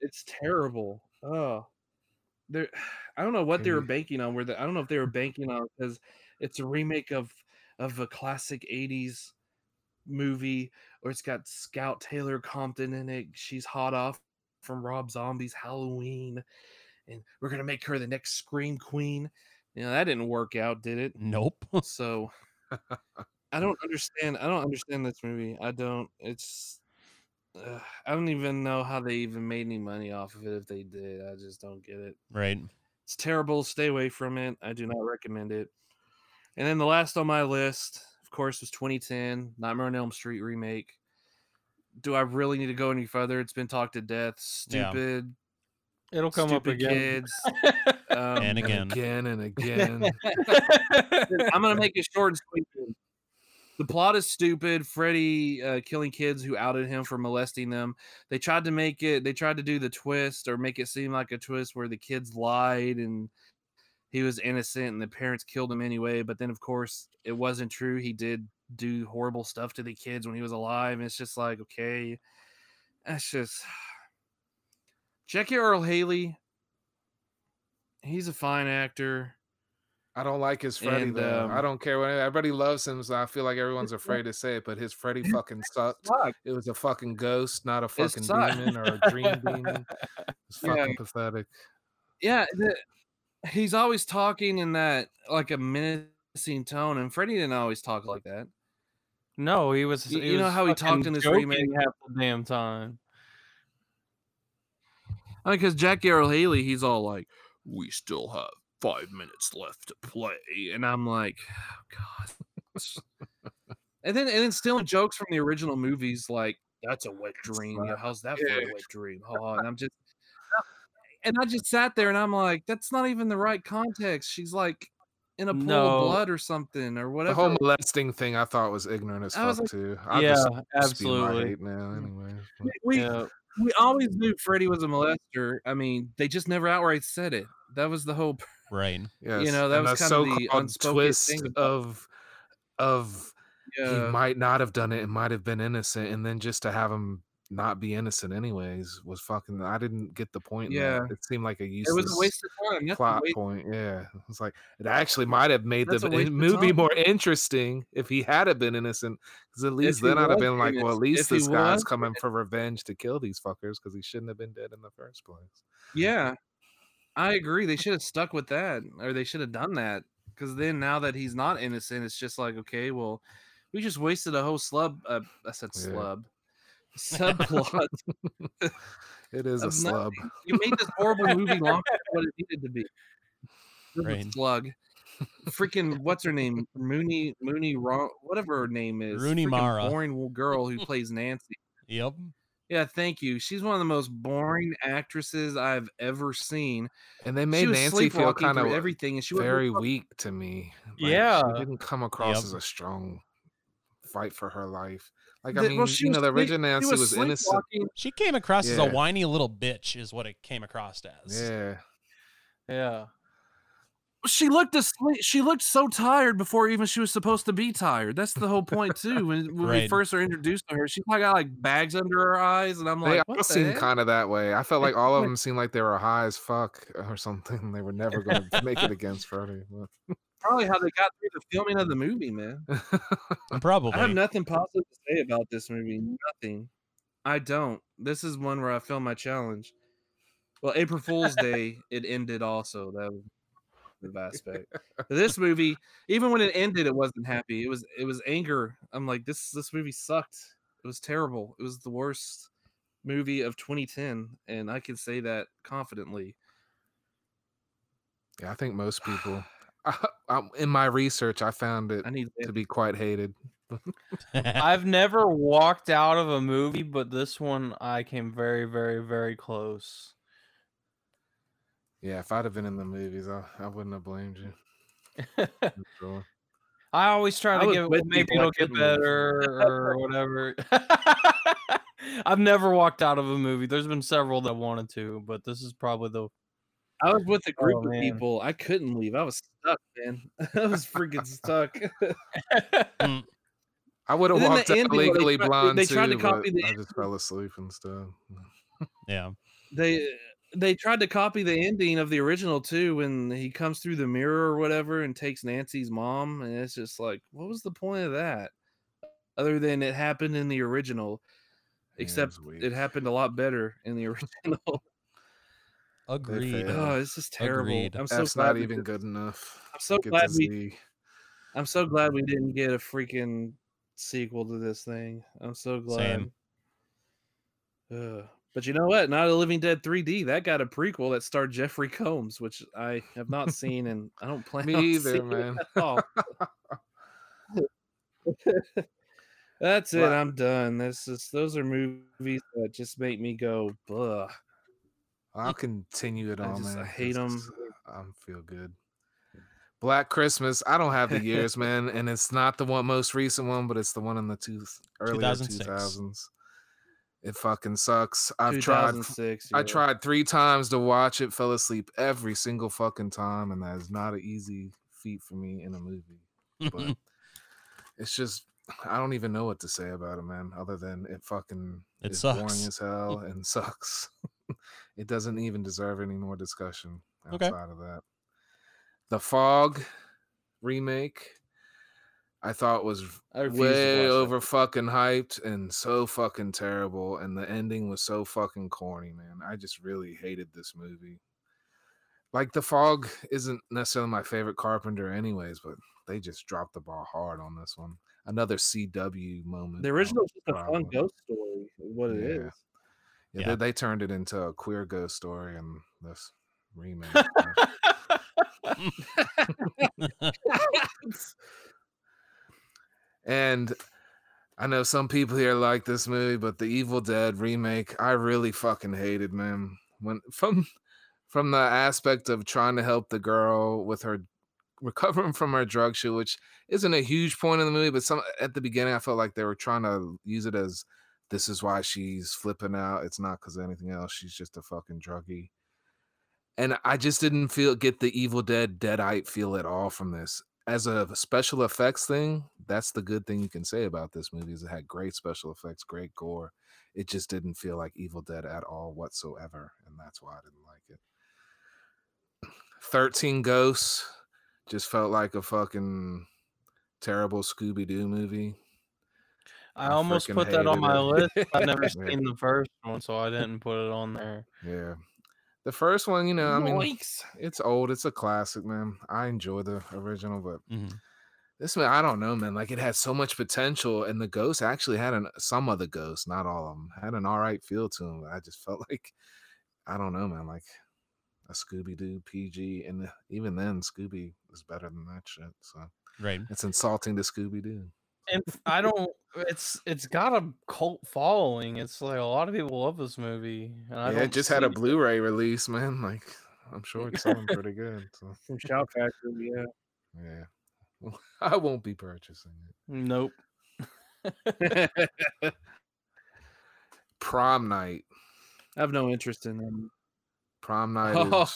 It's terrible. Oh, there. [sighs] I don't know what they were mm-hmm. banking on. Where the, I don't know if they were banking on because it's a remake of of a classic '80s movie, or it's got Scout Taylor Compton in it. She's hot off from Rob Zombie's Halloween, and we're gonna make her the next Scream Queen. You know that didn't work out, did it? Nope. [laughs] So [laughs] I don't understand. I don't understand this movie. I don't. It's. Uh, I don't even know how they even made any money off of it. If they did, I just don't get it. Right. It's terrible. Stay away from it. I do not recommend it. And then the last on my list, of course, was 2010 Nightmare on Elm Street remake. Do I really need to go any further? It's been talked to death. Stupid, It'll come up again. kids. [laughs] Um, And and again. again and [laughs] again. I'm gonna make it short and sweet. The plot is stupid. Freddy uh, killing kids who outed him for molesting them. They tried to make it. They tried to do the twist or make it seem like a twist where the kids lied and he was innocent and the parents killed him anyway. But then, of course, it wasn't true. He did do horrible stuff to the kids when he was alive. And it's just like, okay, that's just Jackie Earle Haley. He's a fine actor. I don't like his Freddy And, though. I um, don't care what everybody loves him, so I feel like everyone's afraid to say it. But his Freddy fucking sucked. Fuck. It was a fucking ghost, not a fucking demon or a [laughs] dream demon. It's Yeah. fucking pathetic. yeah, the, he's always talking in that like a menacing tone, and Freddie didn't always talk like that. No, he was. You- he you know how he talked in this joking remake? half the damn time. I mean, because Jack Earle Haley, he's all like, "We still have five minutes left to play," and I'm like, oh, "God." [laughs] and then and then stealing jokes from the original movies, like, "That's a wet dream." Yeah, how's that for a wet dream? Oh, and I'm just, and I just sat there and I'm like, "That's not even the right context." She's like in a pool No. of blood or something or whatever. The whole molesting thing I thought was ignorant as fuck like- too. I yeah, absolutely. now, anyways. but- we Yeah, we always knew Freddie was a molester. I mean, they just never outright said it. That was the whole. Right. Yes. know, that and was the kind of the so-called unspoken twist thing about- of of he might not have done it and might have been innocent, and then just to have him not be innocent anyways was fucking. I didn't get the point. Yeah. it seemed like a it useless was a waste of time. Plot point. Yeah, it's like it actually might have made That's the a waste in- of movie time. more interesting if he had have been innocent. Because at least he then I'd have been like, well, at least this guy's was coming for revenge to kill these fuckers because he shouldn't have been dead in the first place. Yeah, I agree. They should have stuck with that, or they should have done that. Because then, now that he's not innocent, it's just like, okay, well, we just wasted a whole slub. Uh, I said slub. Subplot. [laughs] It is a of slub. nothing. [laughs] You made this horrible movie longer [laughs] than what it needed to be. A Right. Slug. Freaking what's her name? Mooney Mooney Ro- whatever her name is. Rooney Freaking Mara. Boring girl who plays Nancy. Yep. Yeah, thank you. She's one of the most boring actresses I've ever seen. And they made Nancy feel kind of everything, and she very fucking- weak to me. Yeah. she didn't come across Yep. as a strong fight for her life. Like The- I mean, well, she you was know, the sleep- original Nancy was, innocent. She came across as a whiny little bitch, is what it came across as. Yeah, yeah. She looked asleep. She looked so tired before even she was supposed to be tired. That's the whole point too. When, [laughs] when we first are introduced to her, she's like got like bags under her eyes, and I'm like, they like, all what the seemed heck? kind of that way. I felt like all of them seemed like they were high as fuck or something. [laughs] They were never going [laughs] to make it against Freddy. But- Probably how they got through the filming of the movie, man. [laughs] Probably. I have nothing positive to say about this movie. Nothing. I don't. This is one where I failed my challenge. Well, April Fool's Day, [laughs] it ended also. That was the aspect. But this movie, even when it ended, it wasn't happy. It was it was anger. I'm like, this this movie sucked. It was terrible. It was the worst movie of 2010, and I can say that confidently. yeah, I think most people. [sighs] [sighs] [sighs] [laughs] I, in my research, I found it I need to be quite hated. [laughs] I've never walked out of a movie, but this one I came very, very, very close. Yeah, if I'd have been in the movies, I, I wouldn't have blamed you. [laughs] sure. I always try to give with maybe it'll get better or whatever. [laughs] I've never walked out of a movie. There's been several that wanted to, but this is probably the I was with a oh, group Oh, of people. I couldn't leave. I was stuck, man. [laughs] I was freaking stuck. Mm. [laughs] I would have And the walked out ending where they legally tried- blind they tried to too, copy the I just fell asleep instead. [laughs] Yeah. they they tried to copy the ending of the original too when he comes through the mirror or whatever and takes Nancy's mom and it's just like what was the point of that other than it happened in the original Yeah, it except was it happened a lot better in the original Agreed. failed. oh it's just terrible Agreed. i'm so That's glad not even did- good enough. i'm so Get glad we see- i'm so glad we didn't get a freaking sequel to this thing i'm so glad Same. Ugh. But you know what? Not a Living Dead 3D. That got a prequel that starred Jeffrey Combs, which I have not seen, and I don't plan Me on [laughs] either, seeing it man. at all. [laughs] [laughs] That's it. Well- I'm done. This is those are movies that just make me go, Ugh. I'll continue it I on, just- I hate them. Uh, I feel good. Black Christmas. I don't have the [laughs] years, man, and it's not the one most recent one, but it's the one in the two earlier 2006. 2000s. It fucking sucks. I've tried. 2006. I tried three times to watch it. Fell asleep every single fucking time, and that is not an easy feat for me in a movie. But [laughs] it's just I don't even know what to say about it, man. Other than it fucking It is sucks. boring as hell and [laughs] sucks. it doesn't even deserve any more discussion Okay. outside of that. The Fog remake, I thought was I way watch that. over fucking hyped and so fucking terrible, and the ending was so fucking corny, man. I just really hated this movie. Like the Fog isn't necessarily my favorite Carpenter, anyways, but they just dropped the ball hard on this one. Another CW moment. The original is just a fun ghost story. What it is. Yeah. Yeah, Yeah. They, they turned it into a queer ghost story in this remake. [laughs] and I know some people here like this movie, but the Evil Dead remake, I really fucking hated, man. When from from the aspect of trying to help the girl with her recovering from her drug shoe, which isn't a huge point in the movie, but some at the beginning I felt like they were trying to use it as this is why she's flipping out. It's not because of anything else. She's just a fucking druggie. And I just didn't feel get the Evil Dead Deadite feel at all from this. As a special effects thing, that's the good thing you can say about this movie is it had great special effects, great gore. It just didn't feel like Evil Dead at all whatsoever, and that's why I didn't like it. 13 Ghosts just felt like a fucking terrible Scooby Doo movie. I I almost put that on my it. list. I've never [laughs] Yeah. seen the first one, so I didn't put it on there. Yeah. The first one, you know, I mean, Yikes. it's old. It's a classic, man. I enjoy the original, but Mhm. this man, I don't know, man. Like it had so much potential, and the ghosts actually had an some of the ghosts, not all of them, had an all right feel to them. I just felt [laughs] like, I don't know, man. Like a Scooby Doo PG, and even then, Scooby is better than that shit. So Right. it's insulting to Scooby Doo. And I don't. It's it's got a cult following. It's like a lot of people love this movie. And I Yeah, it just had a Blu-ray release, man. Like I'm [laughs] sure it's selling pretty good. So From Shout Factory, yeah. yeah, Well, [laughs] I won't be purchasing it. Nope. [laughs] Prom night. I have no interest in them. Prom [laughs] night Oh. is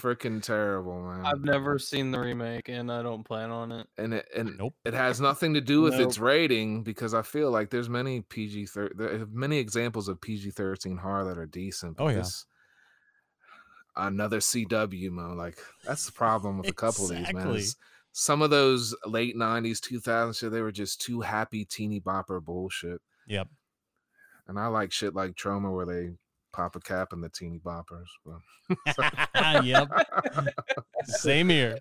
freaking terrible, man. I've never seen the remake, and I don't plan on it. and it and Nope. it has nothing to do with Nope. its rating because I feel like there's many PG thir- there are many examples of PG thirteen horror that are decent. Oh, but yeah. another CW mo like that's the problem with a couple of these man. Is Some of those late '90s, 2000s, they were just too happy teeny bopper bullshit. Yep. And I like shit like Trauma where they pop a cap and the teeny boppers. [laughs] Yep. [laughs] Same here.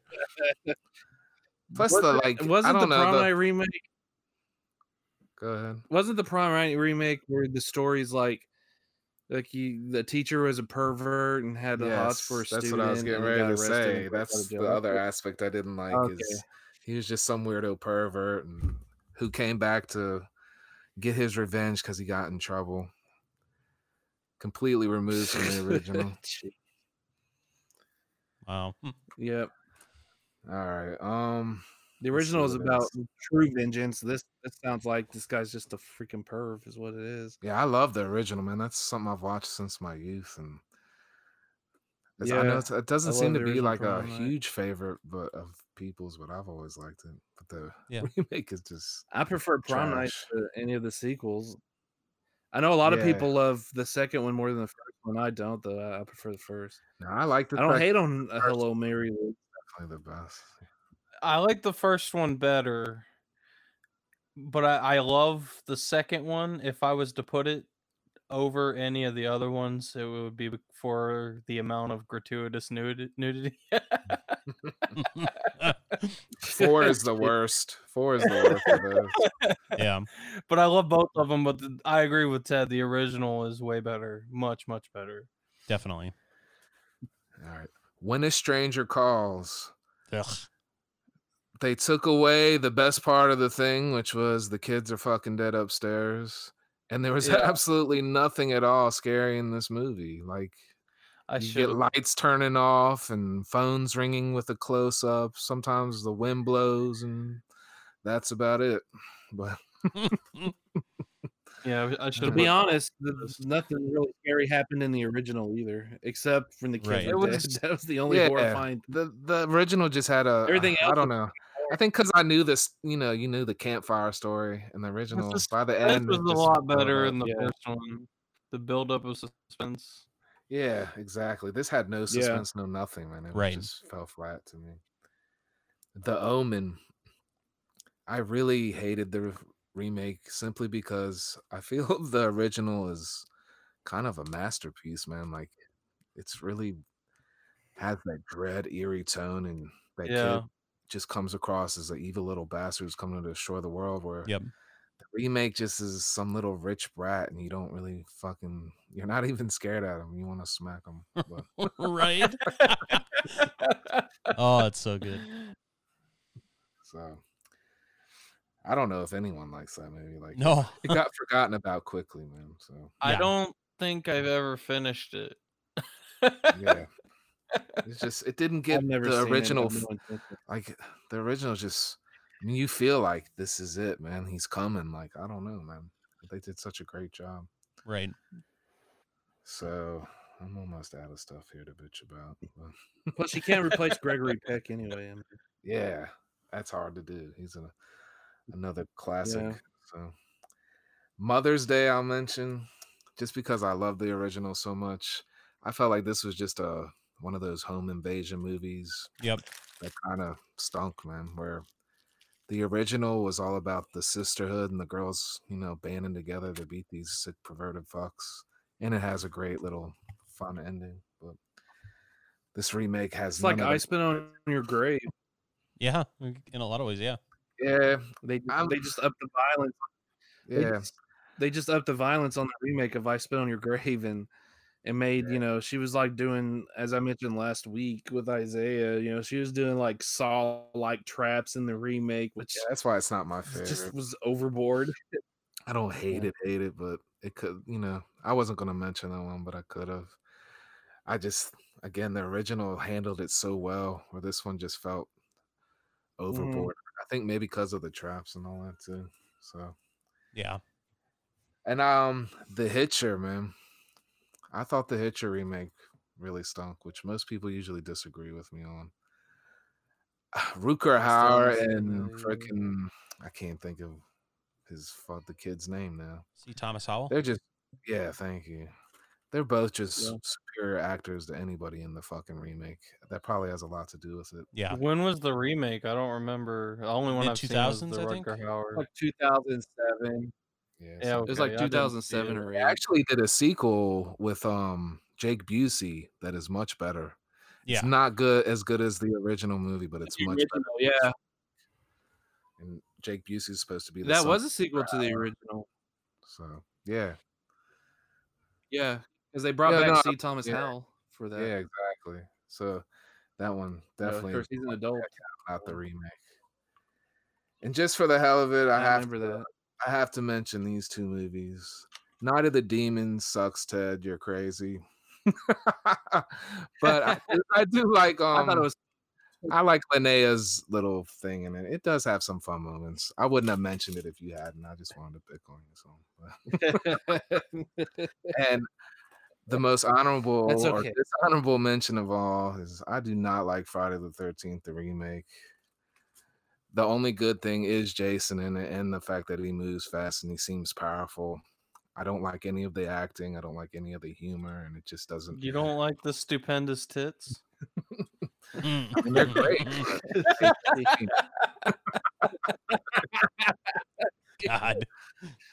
[laughs] plus the Wasn't- like, wasn't the don't know. Prom the- Night remake? go ahead. Wasn't the Prom Night remake where the story's like, like he, the teacher was a pervert and had the hots for a that's student? That's what I was getting ready to say. That's the other aspect I didn't like Okay. is he was just some weirdo pervert and who came back to get his revenge because he got in trouble. Completely removed from the original. [laughs] Wow. Hmm. Yep. All right. Um. The original is about else. true vengeance. This this sounds like this guy's just a freaking perv, is what it is. Yeah, I love the original, man. That's something I've watched since my youth, and it's, I know Yeah, it's, it doesn't I seem to be like a Prom huge favorite, but of people's. But I've always liked it. But the Yeah. [laughs] remake is just I prefer Prom Night to any of the sequels. I know a lot of people love the second one more than the first one. I don't though. I, I prefer the first. no. I like the I don't second hate on a first Hello Mary. Definitely the best. I like the first one better, but I, I love the second one. If I was to put it over any of the other ones, it would be for the amount of gratuitous nudi- nudity. [laughs] Four is the [laughs] worst. Four is the worst of yeah. but I love both of them. But the, I agree with Ted. The original is way better, much much better. Definitely. All right. When a stranger calls, Ugh. they took away the best part of the thing, which was the kids are fucking dead upstairs. And there was Yeah. absolutely nothing at all scary in this movie. Like I you should get lights turning off and phones ringing with a close up. Sometimes the wind blows and that's about it. [sighs] But [laughs] yeah I should To be honest, nothing really scary happened in the original either, except from the kids Right. It [laughs] was- That was the only yeah, horrifying. the the original just had a Everything Else I don't know. I think because I knew this, you know, you knew the campfire story in the original. sus- by the This end, was a lot better up. in the Yeah. first one. The buildup of suspense. Yeah, exactly. This had no Yeah. suspense, no nothing, man. It Right. just fell flat to me. The Omen. I really hated the re- remake simply because I feel [laughs] the original is kind of a masterpiece, man. Like it's really has that dread, eerie tone, and that Yeah. kid just comes across as an evil little bastard who's coming to destroy the world. Where Yep. The remake just is some little rich brat, and you don't really fucking, you're not even scared at him. You want to smack him. But [laughs] right. [laughs] oh, it's so good. so I don't know if anyone likes that movie. Like, No. it got forgotten about quickly, man. So I Yeah. don't think I've ever finished it. yeah, [laughs] it's just it didn't get the seen it, original. I've f- no intention. like the original just I mean you feel like this is it man he's coming like i don't know man they did such a great job Right. so i'm almost out of stuff here to bitch about but Plus, you can't replace [laughs] Gregory Peck anyway. I mean, yeah that's hard to do he's a, another classic Yeah. so mother's day i'll mention just because i love the original so much i felt like this was just a one of those home invasion movies Yep. that kind of stunk, man. Where the original was all about the sisterhood and the girls, you know, banding together to beat these sick perverted fucks, and it has a great little fun ending. But this remake has it's like none of I spit on your grave. Yeah. In a lot of ways, yeah. the- They I'm- they just upped the violence. yeah, They just, they just upped the violence on the remake of I Spit on Your Grave and and made you know she was like doing as I mentioned last week with Isaiah. You know she was doing like saw like traps in the remake, which Yeah, that's why it's not my favorite. just was overboard. I don't hate Yeah. it, hate it, but it could, you know, I wasn't gonna mention that one, but I could have. I just, again, the original handled it so well, where this one just felt overboard. I think maybe because of the traps and all that too. So, Yeah. and um, the Hitcher, man, I thought the Hitcher remake really stunk, which most people usually disagree with me on. [sighs] Rutger Hauer and that freaking, I can't think of his fuck the kid's name now. C. Thomas Howell? They're just yeah, thank you. They're both just Yeah. superior actors to anybody in the fucking remake. That probably has a lot to do with it. Yeah. When was the remake? I don't remember. The only one I've seen was the I think? Rutger Like 2007. Yeah. Yeah, so- It was like I 2007 it. or They 8. actually did a sequel with um Jake Busey that is much better. Yeah. It's not good as good as the original movie, but it's The much better. yeah, And Jake Busey is supposed to be the that was a sequel to the original. so yeah. Yeah, because they brought Yeah, back no, C. Thomas yeah. Howell for that. Yeah, exactly. So that one definitely of course, he's an adult. not the remake. And just for the hell of it, I, I have remember to, that. I have to mention these two movies. Night of the Demons sucks, Ted. You're crazy. [laughs] but I, I do like um [laughs] I thought it was I like Linnea's little thing in it. It does have some fun moments. I wouldn't have mentioned it if you hadn't. I just wanted to pick on you. So, [laughs] and the most honorable That's or okay. dishonorable mention of all is I do not like Friday the Thirteenth, the remake. The only good thing is Jason in it, and the fact that he moves fast and he seems powerful. I don't like any of the acting. I don't like any of the humor, and it just doesn't. You don't like the stupendous tits? Mm. mean, they're great. God.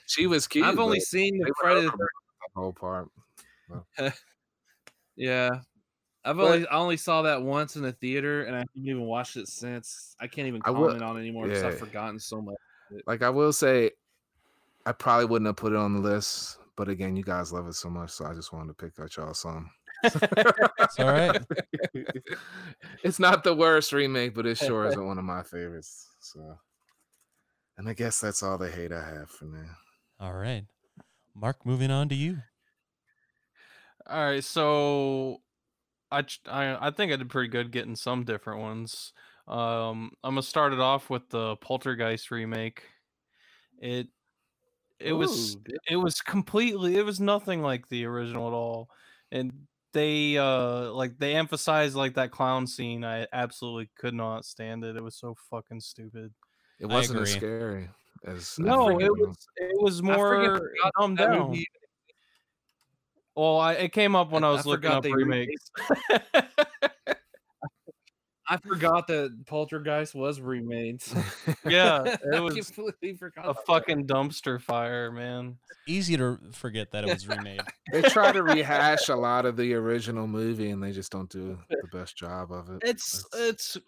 She was cute. I've only seen they the Friday the the whole part. [laughs] Yeah. I've But- only I only saw that once in the theater and I haven't even watched it since. I can't even I will- comment on it anymore because I've forgotten so much. Like I will say, I probably wouldn't have put it on the list, but again, you guys love it so much, so I just wanted to pick out y'all some. It's all right. [laughs] it's not the worst remake, but it sure isn't [laughs] one of my favorites. So, and I guess that's all the hate I have for now. All right. Mark, moving on to you. All right, so I, I I think I did pretty good getting some different ones. Um, I'm gonna start it off with the Poltergeist remake. It it was Ooh, it was completely it was nothing like the original at all, and they uh like they emphasized like that clown scene. I absolutely could not stand it. It was so fucking stupid. It wasn't as scary as No, it was it was more forgot dumbed down. movie- Well, I, it came up when I I- was I looking up they remakes. I forgot that Poltergeist was remade. [laughs] yeah, it [laughs] was completely forgot. a about that. fucking dumpster fire, man. Easy to forget that it was remade. [laughs] they try to rehash a lot of the original movie, and they just don't do the best job of it. It's it's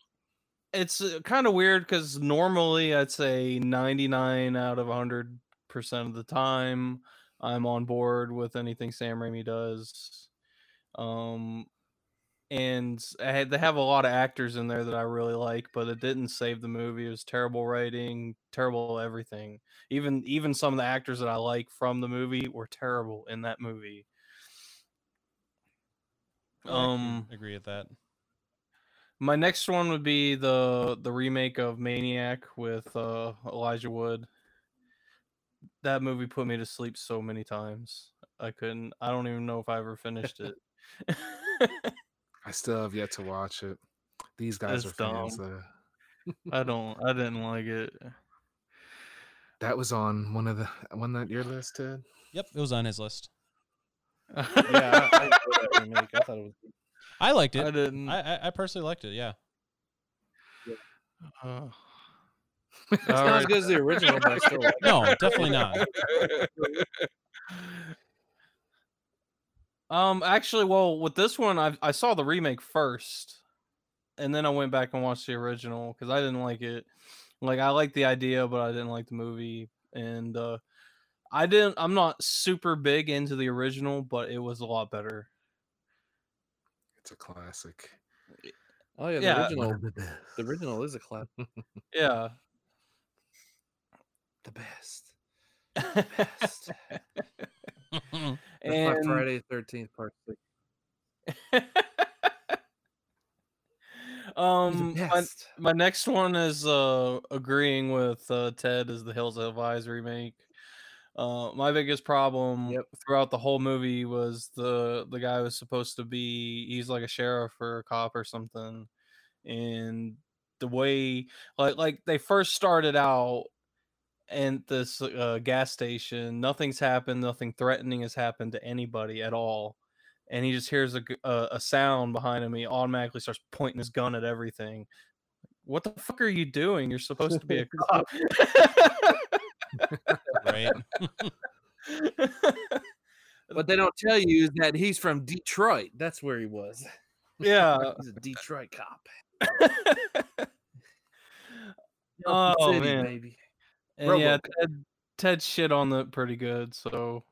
it's uh, kind of weird because normally I'd say 99 out of 100 percent of the time I'm on board with anything Sam Raimi does. Um, and I had, they have a lot of actors in there that I really like, but it didn't save the movie. It was terrible writing, terrible everything. Even even some of the actors that I like from the movie were terrible in that movie. I Um, agree with that. My next one would be the the remake of Maniac with uh, Elijah Wood. That movie put me to sleep so many times. I couldn't. I don't even know if I ever finished it. [laughs] I still have yet to watch it. These guys It's are fans. dumb. I [laughs] don't. I didn't like it. That was on one of the one that your list, Ted. Yep, it was on his list. Yeah, I, I remake. [laughs] I thought it was. I liked it. I didn't. I, I, I personally liked it. Yeah. uh, [laughs] It's not as good as the original, but I still like [laughs] it. No, definitely not. Um, actually, well, with this one, I I saw the remake first, and then I went back and watched the original because I didn't like it. Like I liked the idea, but I didn't like the movie, and uh, I didn't. I'm not super big into the original, but it was a lot better. It's a classic. Oh yeah, the Yeah. original. The original is a classic. [laughs] Yeah. The best. The Best. [laughs] That's my and Friday Thirteenth Part Six. [laughs] um, my, my next one is uh agreeing with uh Ted is the Hills Have Eyes remake. Uh, my biggest problem Yep. throughout the whole movie was the the guy was supposed to be he's like a sheriff or a cop or something, and the way like like they first started out and this uh, gas station nothing's happened nothing threatening has happened to anybody at all and he just hears a a sound behind him he automatically starts pointing his gun at everything what the fuck are you doing you're supposed to be a [laughs] cop [laughs] right. [laughs] What they don't tell you is that he's from Detroit. That's where he was. yeah He's a Detroit cop. Oh, City, man. baby. And yeah, Ted, Ted shit on it pretty good. So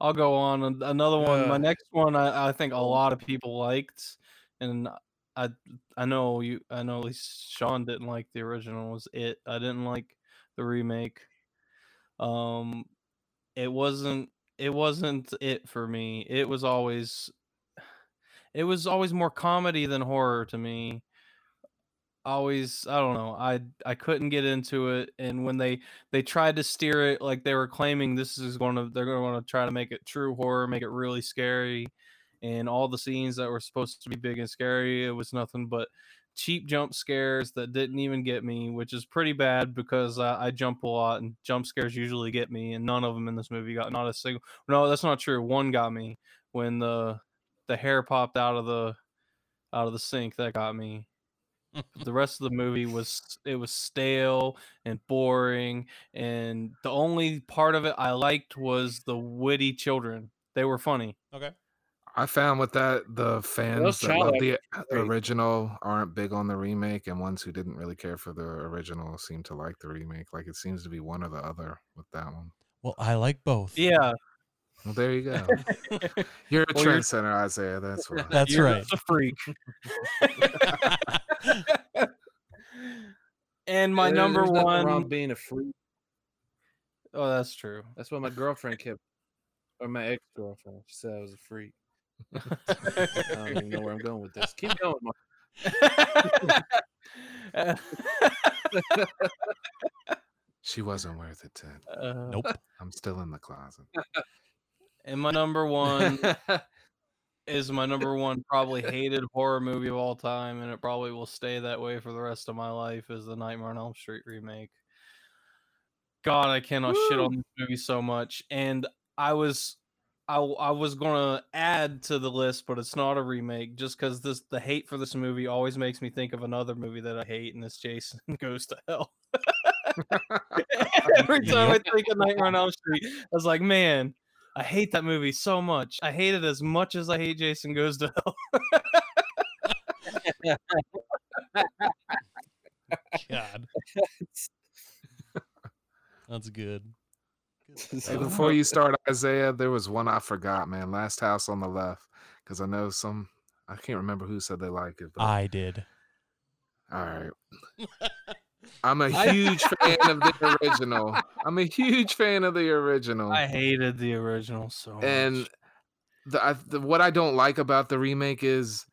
I'll go on. Another one. My next one, I, I think a lot of people liked, and I I know you. I know at least Sean didn't like the original. Was it? I didn't like the remake. Um, it wasn't. It wasn't it for me. It was always. it was always more comedy than horror to me. Always, I don't know. I I couldn't get into it, and when they they tried to steer it like they were claiming this is going to they're going to want to try to make it true horror, make it really scary, and all the scenes that were supposed to be big and scary, it was nothing but cheap jump scares that didn't even get me, which is pretty bad because uh, I jump a lot and jump scares usually get me, and none of them in this movie got not a single. No, that's not true. One got me when the the hair popped out of the out of the sink. That got me. The rest of the movie was it was stale and boring, and the only part of it I liked was the witty children. They were funny. Okay. I found with that the fans that child love the original aren't big on the remake, and ones who didn't really care for the original seem to like the remake. Like it seems to be one or the other with that one. Well, I like both. Yeah, Well, there you go. [laughs] You're a Well, you're- trendsetter, Isaiah. That's why. That's You're right. a freak. [laughs] [laughs] and my There- number there's wrong one being a freak. Oh, that's true. That's what my girlfriend kept, or my ex girlfriend. She said I was a freak. I don't even know where I'm going with this. Keep going. Mark. [laughs] She wasn't worth it, Ted. Uh, Nope. I'm still in the closet. [laughs] and my number one [laughs] is my number one probably hated horror movie of all time, and it probably will stay that way for the rest of my life. Is the Nightmare on Elm Street remake? God, I cannot shit on this movie so much. And I was, I, I was gonna add to the list, but it's not a remake, just because this the hate for this movie always makes me think of another movie that I hate, and it's Jason [laughs] Goes to Hell. [laughs] [laughs] Every time I think of Nightmare on Elm Street, I was like, man, I hate that movie so much. I hate it as much as I hate Jason Goes to Hell. [laughs] God. That's good. Hey, [laughs] before you start, Isaiah, there was one I forgot, man. Last house on the left, because I know some. I can't remember who said they like it. But, I did. all right. [laughs] I'm a huge fan of the original. I'm a huge fan of the original. I hated the original so and much. the, I, the what I don't like about the remake is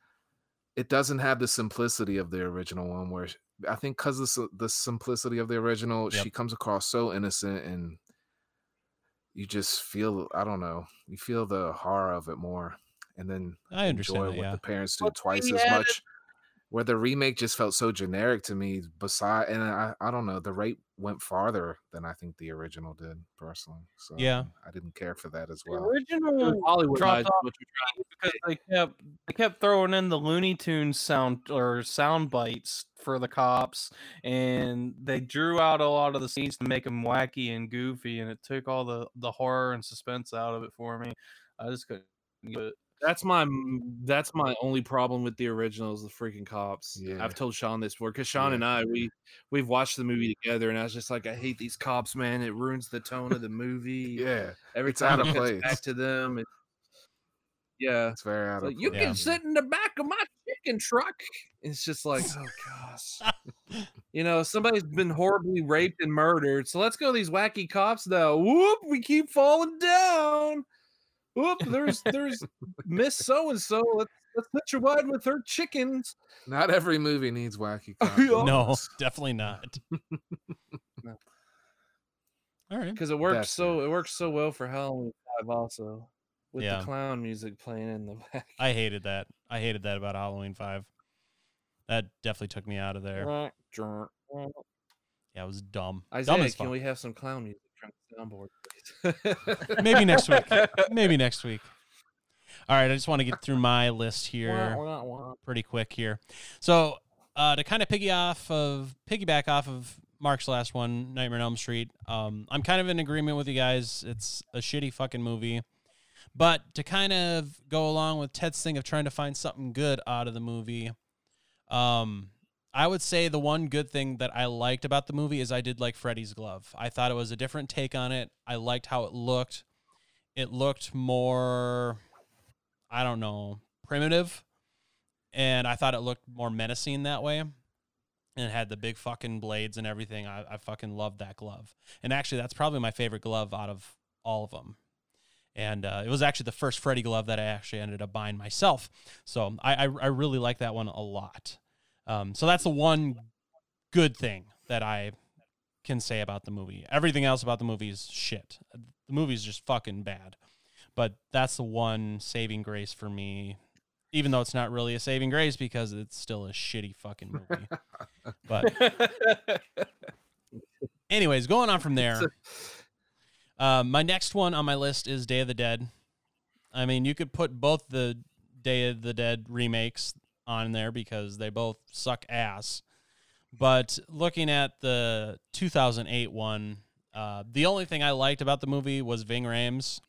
it doesn't have the simplicity of the original one. Where sh- I think because of the, the simplicity of the original, Yep. she comes across so innocent, and you just feel I don't know, you feel the horror of it more, and then I understand enjoy that, what yeah. the parents do But twice as added- much. Where the remake just felt so generic to me. Beside, and I, I don't know, the rate went farther than I think the original did personally. So Yeah. I didn't care for that as The well. original Hollywood dropped off what you're trying to because they kept they kept throwing in the Looney Tunes sound or sound bites for the cops, and they drew out a lot of the scenes to make them wacky and goofy, and it took all the the horror and suspense out of it for me. I just couldn't get it. That's my that's my only problem with the original is the freaking cops. Yeah. I've told Sean this before because Sean Yeah. and I we we've watched the movie together, and I was just like, I hate these cops, man. It ruins the tone of the movie. Yeah, every it's out time of it cuts place. back to them. It, yeah, it's very out It's of like, you place. Yeah. can sit in the back of my chicken truck. It's just like, oh gosh. [laughs] you know, somebody's been horribly raped and murdered. So let's go these wacky cops now. Whoop, we keep falling down. Whoop, there's there's Miss So and So. Let's let's put your wide with her chickens. Not every movie needs wacky [laughs] cops. No, definitely not. [laughs] No. All right. Because it works That's so it works so well for Halloween five also. With Yeah. the clown music playing in the [laughs] back. I hated that. I hated that about Halloween 5. That definitely took me out of there. Yeah, it was dumb. dumb Isaiah, as can we have some clown music from the soundboard? Maybe next week. [laughs] Maybe next week. All right, I just want to get through my list here pretty quick here. So, uh, to kind of piggy off of piggyback off of Mark's last one, Nightmare on Elm Street. Um, I'm kind of in agreement with you guys. It's a shitty fucking movie. But to kind of go along with Ted's thing of trying to find something good out of the movie, um, I would say the one good thing that I liked about the movie is I did like Freddy's glove. I thought it was a different take on it. I liked how it looked. It looked more, I don't know, primitive. And I thought it looked more menacing that way. And it had the big fucking blades and everything. I, I fucking loved that glove. And actually, that's probably my favorite glove out of all of them. and uh, it was actually the first Freddy glove that I actually ended up buying myself. So I I, I really like that one a lot. Um, so that's the one good thing that I can say about the movie. Everything else about the movie is shit. The movie's just fucking bad. But that's the one saving grace for me, even though it's not really a saving grace because it's still a shitty fucking movie. [laughs] but anyways, going on from there. Um, my next one on my list is Day of the Dead. I mean, you could put both the Day of the Dead remakes on there because they both suck ass. But looking at the 2008 one, uh, the only thing I liked about the movie was Ving Rhames.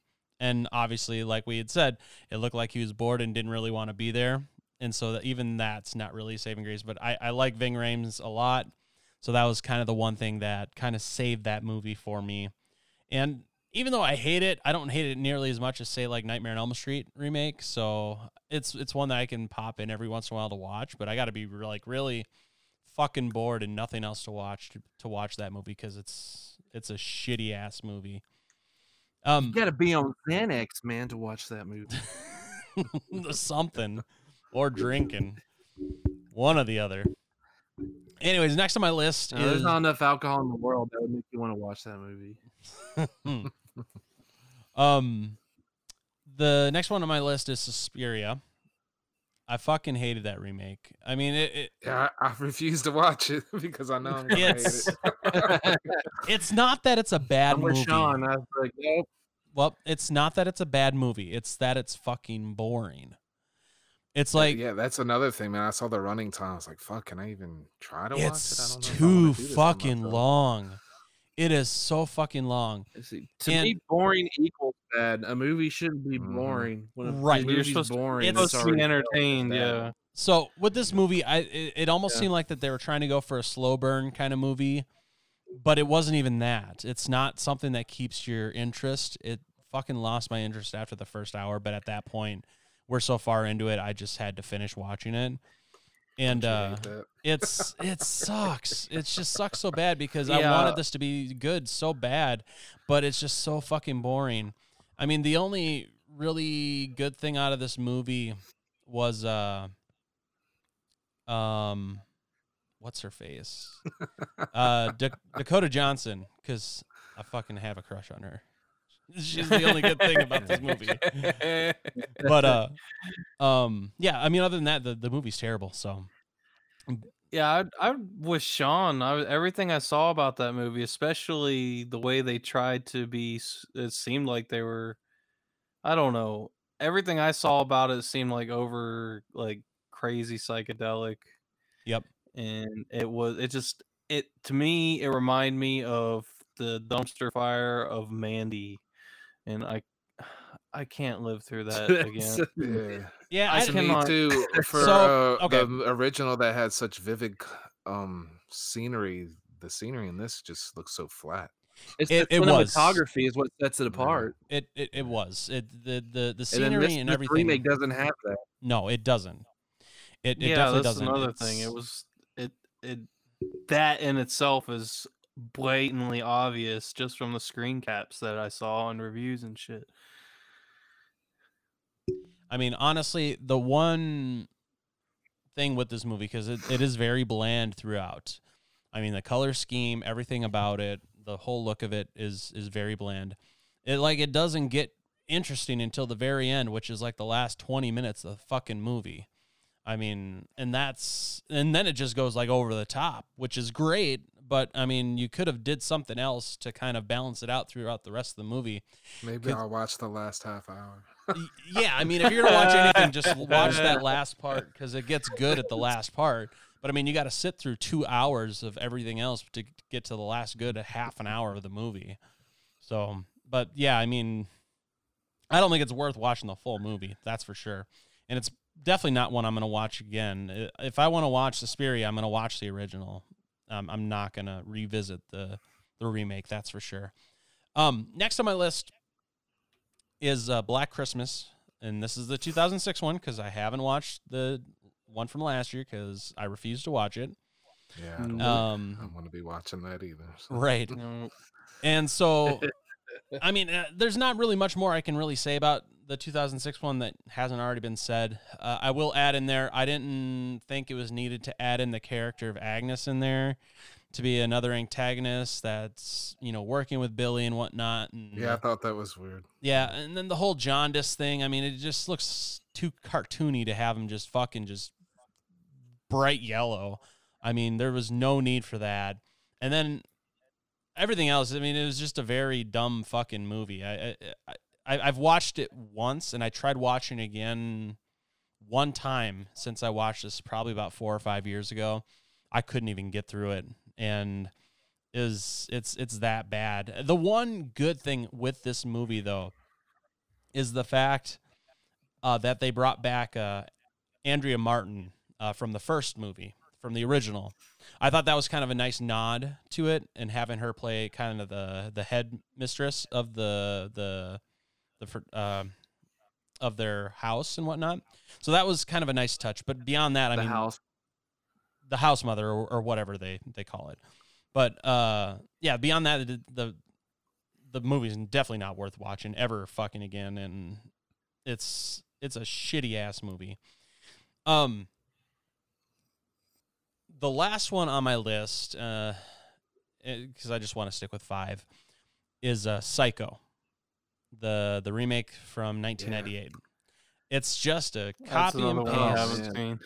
And obviously, like we had said, it looked like he was bored and didn't really want to be there. And so that even that's not really saving grace. But I, I like Ving Rhames a lot. So that was kind of the one thing that kind of saved that movie for me. And even though I hate it, I don't hate it nearly as much as say like Nightmare on Elm Street remake. So it's it's one that I can pop in every once in a while to watch. But I got to be like really fucking bored and nothing else to watch to, to watch that movie because it's it's a shitty ass movie. Um, You got to be on Xanax, man, to watch that movie. [laughs] something or drinking, one or the other. Anyways, next on my list No, there's is not enough alcohol in the world that would make you want to watch that movie. [laughs] [laughs] um the next one on my list is Suspiria. I fucking hated that remake. I mean, it, it Yeah, I, I refuse to watch it [laughs] because I know I'm gonna hate It's- it. [laughs] it's not that it's a bad I'm movie. Sean. I was like, nope. Well, it's not that it's a bad movie. It's that it's fucking boring. It's like yeah, that's another thing, man. I saw the running time. I was like, "Fuck, can I even try to watch it?" I it's don't know if too do this to fucking long. It is so fucking long. See, to And- me, boring equals bad. A movie shouldn't be Mhm. boring. When a Right. a You're movie's supposed to- boring, it's supposed to be already entertained. bad. Yeah. So with this movie, I it, it almost Yeah. seemed like that they were trying to go for a slow burn kind of movie, but it wasn't even that. It's not something that keeps your interest. It fucking lost my interest after the first hour, but at that point, we're so far into it, I just had to finish watching it. And uh it's [laughs] it sucks. It just sucks so bad because I wanted this to be good so bad, but it's just so fucking boring. I mean, the only really good thing out of this movie was uh um what's her face? [laughs] uh Da- Dakota Johnson cuz I fucking have a crush on her. She's the only good thing about this movie. [laughs] But uh um yeah, I mean other than that the the movie's terrible, so Yeah, I, I with Sean. I was- everything I saw about that movie, especially the way they tried to be. It seemed like they were. I don't know. Everything I saw about it seemed like over like crazy psychedelic, yep. and it was. It just it to me. It reminded me of the dumpster fire of Mandy, and I. I can't live through [laughs] that again. Yeah, [laughs] Yeah, I I, to me cannot- too. For So, uh, okay. the original that had such vivid um scenery, the scenery in this just looks so flat. It's It- the it was. cinematography is what sets it apart. It it, it was it the the the And scenery this, and, this everything. remake doesn't have that. No, it doesn't. It, it yeah, definitely that's doesn't. another thing. It was it it that in itself is blatantly obvious just from the screen caps that I saw and reviews and shit. I mean, honestly, the one thing with this movie because it, it is very bland throughout. I mean, the color scheme, everything about it, the whole look of it is is very bland. It like it doesn't get interesting until the very end, which is like the last twenty minutes of the fucking movie. I mean, and that's and then it just goes like over the top, which is great. But I mean, you could have did something else to kind of balance it out throughout the rest of the movie. Maybe I'll watch the last half hour. Yeah, I mean, if you're gonna watch anything, just [laughs] watch that last part because it gets good at the last part. But I mean, you got to sit through two hours of everything else to get to the last good half an hour of the movie. So, but yeah, I mean, I don't think it's worth watching the full movie. That's for sure. And it's definitely not one I'm gonna watch again. If I want to watch the Suspiria, I'm gonna watch the original. Um, I'm not gonna revisit the the remake. That's for sure. Um, next on my list is uh, Black Christmas, and this is the 2006 one because I haven't watched the one from last year because I refuse to watch it. Yeah, I don't, wanna- Um, don't want to be watching that either. so. right, and so [laughs] I mean, uh, there's not really much more I can really say about the 2006 one that hasn't already been said. Uh, I will add in there. I didn't think it was needed to add in the character of Agnes in there to be another antagonist that's you know working with Billy and whatnot. And Yeah, I thought that was weird. yeah, and then the whole jaundice thing. I mean, it just looks too cartoony to have him just fucking just bright yellow. I mean, there was no need for that. And then everything else. I mean, it was just a very dumb fucking movie. I, I, I I've watched it once, and I tried watching again one time since I watched this, probably about four or five years ago. I couldn't even get through it, and is it's it's that bad. The one good thing with this movie, though, is the fact uh, that they brought back uh, Andrea Martin uh, from the first movie, from the original. I thought that was kind of a nice nod to it, and having her play kind of the the head mistress of the the the uh, of their house and whatnot. So that was kind of a nice touch. But beyond that, I the mean, house. the house mother or, or whatever they they call it. But uh, yeah, beyond that, the, the the movie's definitely not worth watching ever fucking again, and it's it's a shitty ass movie. Um, the last one on my list, uh, because I just want to stick with five, is uh, Psycho, the the remake from 1998. It's just a copy and another one I paste, haven't man.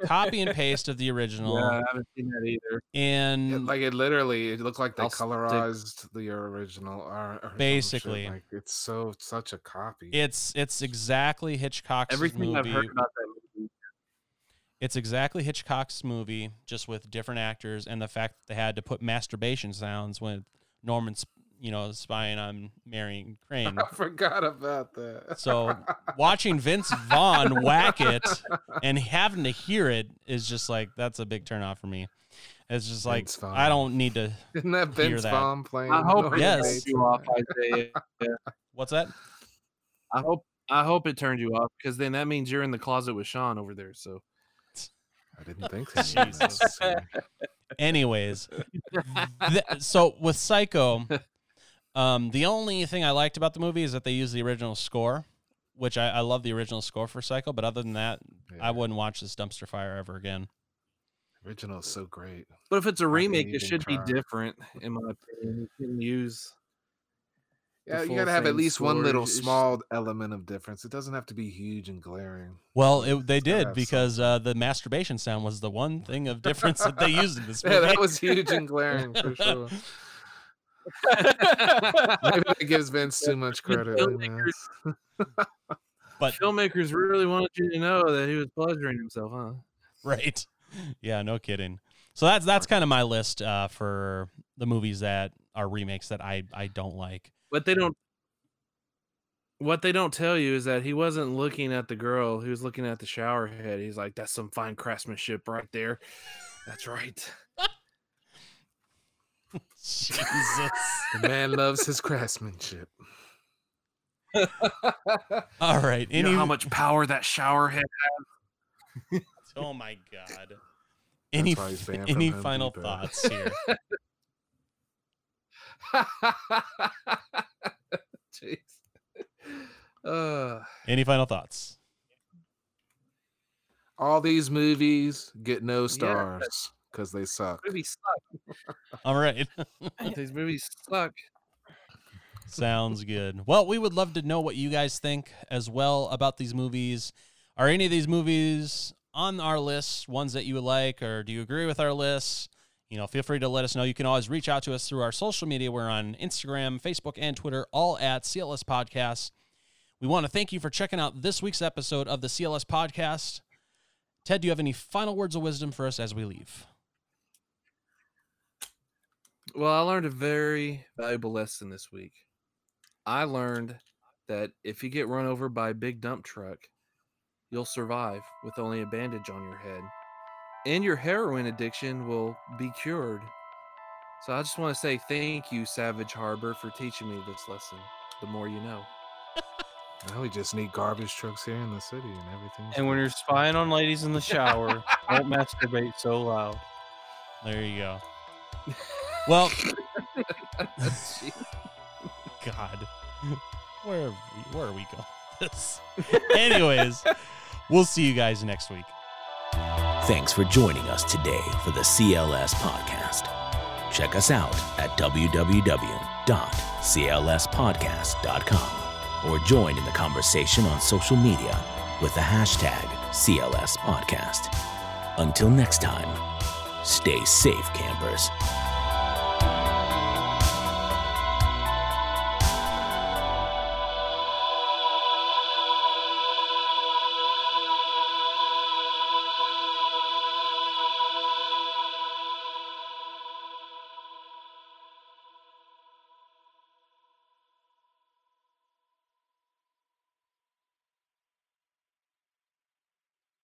seen. copy and [laughs] paste of the original, Yeah, I haven't seen that either. and It, like it literally, it looked like they I'll stick- colorized the original. Or, or Basically. like it's so such a copy. It's it's exactly Hitchcock's Everything movie. I've heard about that movie. It's exactly Hitchcock's movie, just with different actors, and the fact that they had to put masturbation sounds when Norman, sp- you know, spying on Marion Crane. [laughs] I forgot about that. So [laughs] watching Vince Vaughn whack it and having to hear it is just like that's a big turnoff for me. It's just like I don't need to. Isn't that hear Vince that. Vaughn playing? I hope Yes. you off, Isaiah. What's that? I hope I hope it turned you off because then that means you're in the closet with Sean over there. So I didn't think so. [laughs] Jesus. Anyways, th- so with Psycho, um, the only thing I liked about the movie is that they used the original score, which I, I love the original score for Psycho. But other than that, I wouldn't watch this dumpster fire ever again. Original is so great. But if it's a remake, it even should be different, in my opinion. You can use Yeah, you gotta have at least one little It's- small element of difference. It doesn't have to be huge and glaring. Well, it, they It's did because uh, the masturbation sound was the one thing of difference that they used in this movie. [laughs] Yeah, that was huge and [laughs] glaring for sure. Maybe that gives [laughs] Vince too much credit. filmmakers- [laughs] but Filmmakers really wanted you to know that he was pleasuring himself, huh? right, yeah, no kidding. So that's that's kind of my list uh, for the movies that are remakes that I I don't like. What they don't what they don't tell you is that he wasn't looking at the girl, he was looking at the shower head. He's like, That's some fine craftsmanship right there. That's right. [laughs] Jesus. The man loves his craftsmanship. [laughs] All right. You Any know how much power that shower head [laughs] Oh my god. Any why he's f- banned from any final Depot. thoughts here? Jeez. Uh, Any final thoughts? All these movies get no stars because they suck. movies suck. All right. [laughs] These movies suck. Sounds good. Well, we would love to know what you guys think as well about these movies. Are any of these movies on our list ones that you would like, or do you agree with our lists? You know, feel free to let us know. You can always reach out to us through our social media. We're on Instagram, Facebook, and Twitter, all at CLS Podcasts. We want to thank you for checking out this week's episode of the CLS Podcast. Ted, do you have any final words of wisdom for us as we leave? Well, I learned a very valuable lesson this week. I learned that if you get run over by a big dump truck, you'll survive with only a bandage on your head. And your heroin addiction will be cured. So I just want to say thank you, Savage Harbor, for teaching me this lesson. The more you know. [laughs] Now we just need garbage trucks here in the city and everything. And when you're spying on ladies in the shower, don't [laughs] masturbate so loud. There you go. [laughs] Well, [laughs] oh, God. Where are we, where are we going with this? Anyways, we'll see you guys next week. Thanks for joining us today for the CLS podcast. Check us out at www.clspodcast.com or join in the conversation on social media with the hashtag CLS Podcast. Until next time, stay safe, campers.